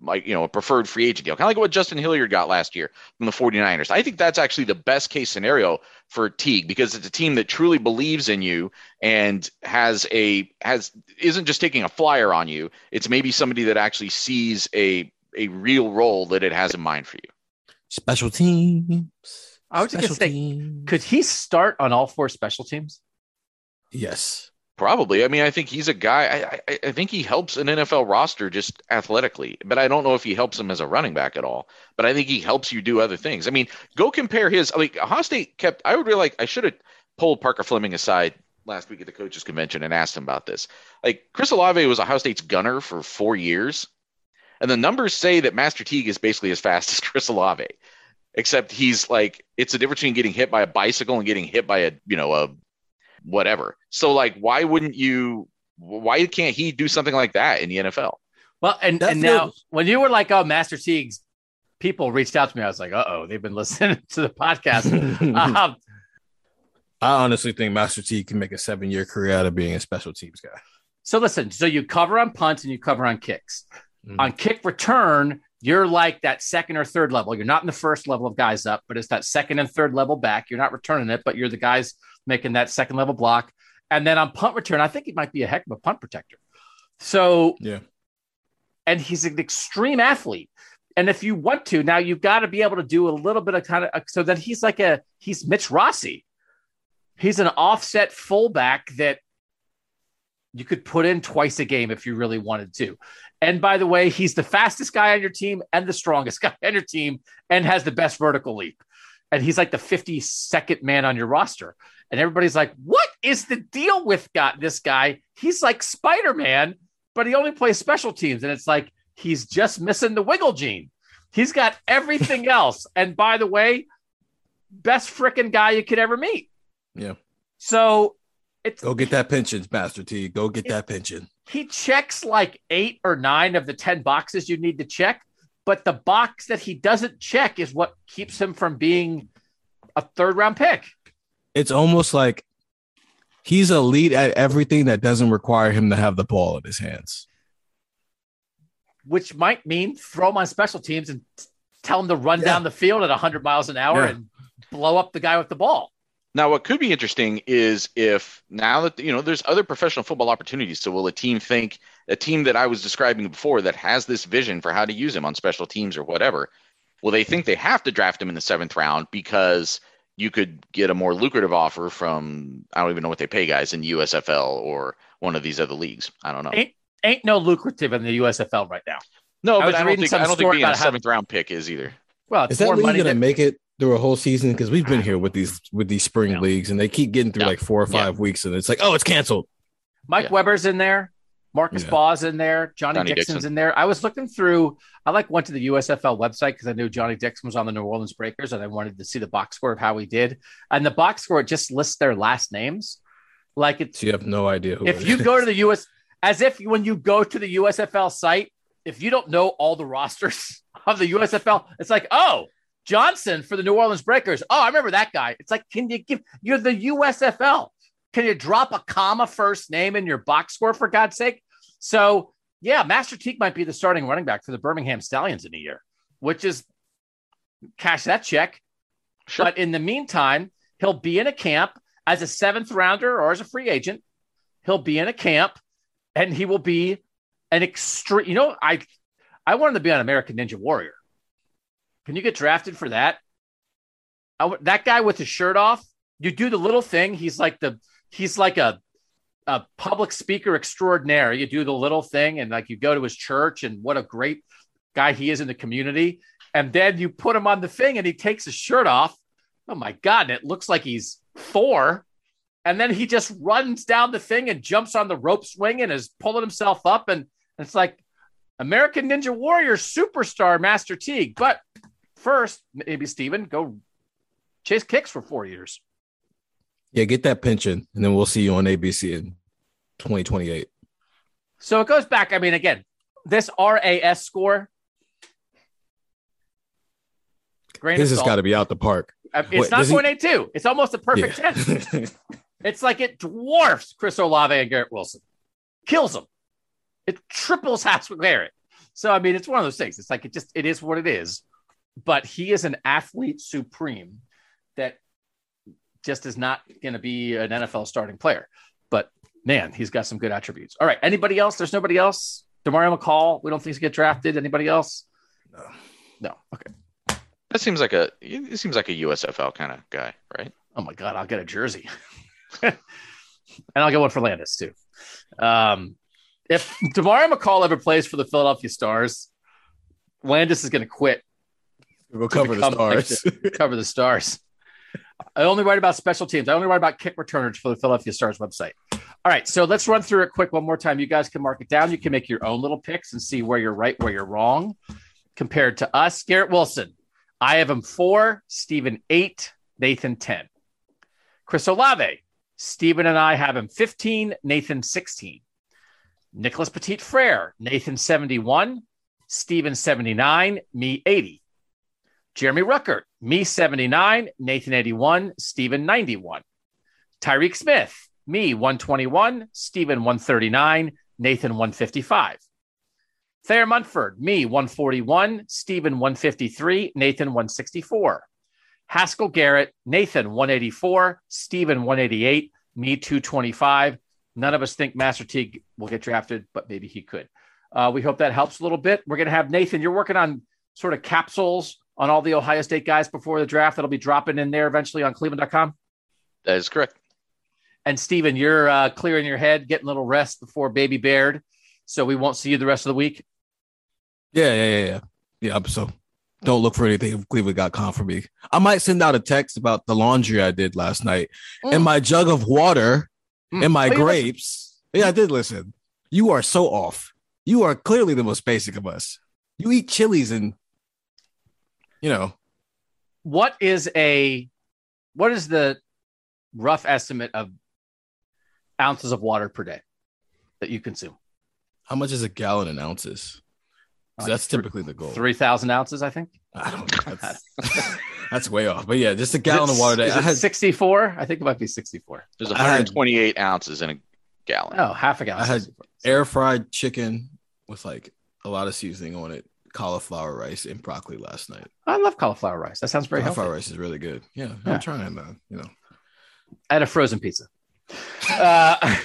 like you know a preferred free agent deal, kind of like what Justin Hilliard got last year from the 49ers. I think that's actually the best case scenario for Teague because it's a team that truly believes in you and has a has isn't just taking a flyer on you. It's maybe somebody that actually sees a a real role that it has in mind for you. Special teams. I was just Special gonna say, teams. could he start on all four special teams? Yes. Probably. I mean, I think he's a guy. I, I, I think he helps an NFL roster just athletically, but I don't know if he helps him as a running back at all. But I think he helps you do other things. I mean, go compare his. Like Ohio State kept. I would really like. I should have pulled Parker Fleming aside last week at the coaches convention and asked him about this. Like Chris Olave was Ohio State's gunner for four years, and the numbers say that Master Teague is basically as fast [LAUGHS] as Chris Olave, except he's like it's a difference between getting hit by a bicycle and getting hit by a you know a whatever. So like, why wouldn't you? Why can't he do something like that in the NFL? Well, and, That and now when you were like, oh, Master Teague's people reached out to me, I was like, uh oh, they've been [LAUGHS] listening to the podcast. [LAUGHS] um, I honestly think Master T can make a seven year career out of being a special teams guy. so listen, so you cover on punts and you cover on kicks. Mhm. On kick return, you're like that second or third level. You're not in the first level of guys up, but it's that second and third level back. You're not returning it, but you're the guys making that second level block. And then on punt return, I think he might be a heck of a punt protector. So Yeah. and he's an extreme athlete. And if you want to, now you've got to be able to do a little bit of kind of uh, so that he's like a he's Mitch Rossi. He's an offset fullback that you could put in twice a game if you really wanted to. And by the way, he's the fastest guy on your team and the strongest [LAUGHS] guy on your team and has the best vertical leap. And he's like the 52nd man on your roster. And everybody's like, what is the deal with got this guy? He's like Spider-Man, but he only plays special teams. And it's like he's just missing the wiggle gene. He's got [LAUGHS] everything else. And by the way, best freaking guy you could ever meet. Yeah. So it's Go get that pension, Master T. Go get that pension. He checks like eight or nine of the 10 boxes you need to check. But the box that he doesn't check is what keeps him from being a third round pick. It's almost like he's elite at everything that doesn't require him to have the ball in his hands. which might mean throw him on special teams and tell him to run Yeah. down the field at 100 miles an hour Yeah. and blow up the guy with the ball. Now, what could be interesting is if now that you know there's other professional football opportunities. So, will a team think a team that I was describing before that has this vision for how to use him on special teams or whatever? Will they think they have to draft him in the seventh round because you could get a more lucrative offer from I don't even know what they pay guys in USFL or one of these other leagues? I don't know. Ain't- Ain't no lucrative in the USFL right now. No, I but was I don't think I don't think story being a about how- seventh round pick is either. Well, it's Is that more league money going to than make it through a whole season? Because we've been ah. here with these with these spring Yeah. leagues, and they keep getting through Yeah. like four or Yeah. five weeks, and it's like, oh, it's canceled. Mike Yeah. Weber's in there. Marcus Yeah. Baugh's in there. Johnny, Johnny Dixon's Dixon. in there. I was looking through. I like went to the USFL website because I knew Johnny Dixon was on the New Orleans Breakers, and I wanted to see the box score of how he did. And the box score just lists their last names, like it's So you have no idea who. if it you is. go to the US, as if when you go to the USFL site, if you don't know all the rosters [LAUGHS] of the USFL, it's like, oh, Johnson for the New Orleans Breakers. Oh, I remember that guy. It's like, can you give you're the USFL? Can you drop a comma first name in your box score for God's sake? So yeah, Master Teague might be the starting running back for the Birmingham Stallions in a year, which is cash that check. Sure. But in the meantime, he'll be in a camp as a seventh rounder or as a free agent. He'll be in a camp and he will be an extreme. You know, I I wanted to be on American Ninja Warrior. Can you get drafted for that? That guy with his shirt off, you do the little thing. He's like the he's like a a public speaker extraordinaire. You do the little thing and like you go to his church and what a great guy he is in the community. And then you put him on the thing and he takes his shirt off. Oh my God. It looks like he's Thor. And then he just runs down the thing and jumps on the rope swing and is pulling himself up. And it's like American Ninja Warrior superstar Master Teague. But first, maybe Steven, go chase kicks for four years. yeah, get that pension, and then we'll see you on ABC in 2028. So it goes back. I mean, again, this RAS score. This has got to be out the park. Uh, It's Wait, not does he- 0.82. It's almost a perfect Yeah. 10. [LAUGHS] It's like it dwarfs Chris Olave and Garrett Wilson, kills them. It triples Haskell Garrett. So I mean, it's one of those things. It's like it just it is what it is. But he is an athlete supreme that just is not going to be an NFL starting player. But man, he's got some good attributes. All right, anybody else? There's nobody else. Demario McCall. We don't think he's get drafted. Anybody else? No. No. Okay. That seems like a it seems like a USFL kind of guy, right? Oh my god, I'll get a jersey, [LAUGHS] and I'll get one for Landis too. Um, if Demario McCall ever plays for the Philadelphia Stars, Landis is going to quit We'll cover the become like stars. cover the Stars. I only write about special teams. I only write about kick returners for the Philadelphia Stars website. All right, so let's run through it quick one more time. You guys can mark it down. You can make your own little picks and see where you're right, where you're wrong. Compared to us, Garrett Wilson, I have him four, Stephen eight, Nathan ten. Chris Olave, Stephen and I have him fifteen, Nathan sixteen. Nicholas Petit Frere, Nathan seventy one, Stephen seventy nine, me eighty. Jeremy Ruckert, me 79, Nathan 81, Stephen 91. Tyreke Smith, me 121, Stephen 139, Nathan 155. Thayer Munford, me 141, Stephen 153, Nathan 164. Haskell Garrett, Nathan 184, Stephen 188, me 225. None of us think Master Teague will get drafted, but maybe he could. Uh, we hope that helps a little bit. We're going to have Nathan, you're working on sort of capsules on all the Ohio State guys before the draft that'll be dropping in there eventually on cleveland.com. That is correct. And Steven, you're uh, clearing your head, getting a little rest before Baby Baird. So we won't see you the rest of the week. Yeah, yeah, yeah, yeah. Yeah, so don't look for anything if cleveland.com for me. I might send out a text about the laundry I did last night and my jug of water Mm. and my Oh, you listened. grapes. Yeah, I did listen. You are so off. You are clearly the most basic of us. You eat chilies and you know, What is a what is the rough estimate of ounces of water per day that you consume? how much is a gallon in ounces Like that's thr- typically the goal. Three thousand ounces, I think. I don't know. [LAUGHS] That's, [LAUGHS] that's way off. But yeah, just a gallon of water. a Is day. I it had 64? I think it might be 64. There's I had- 128 ounces in a gallon. Oh, half a gallon. I had air fried chicken with like a lot of seasoning on it, cauliflower rice and broccoli last night. I love cauliflower rice. That sounds very healthy. cauliflower rice is really good. Yeah, Yeah. I'm trying, man. You know, I had a frozen pizza. Uh, [LAUGHS]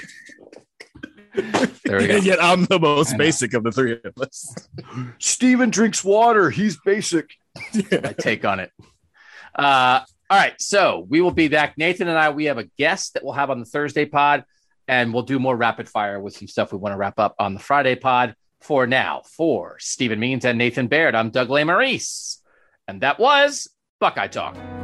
there we go. And yet I'm the most basic of the three of us. Steven drinks water. He's basic. My take on it. Uh, all right. So we will be back. Nathan and I, we have a guest that we'll have on the Thursday pod, and we'll do more rapid fire with some stuff we want to wrap up on the Friday pod. For now, for Stephen Means and Nathan Baird, I'm Doug Lesmerises, And that was Buckeye Talk.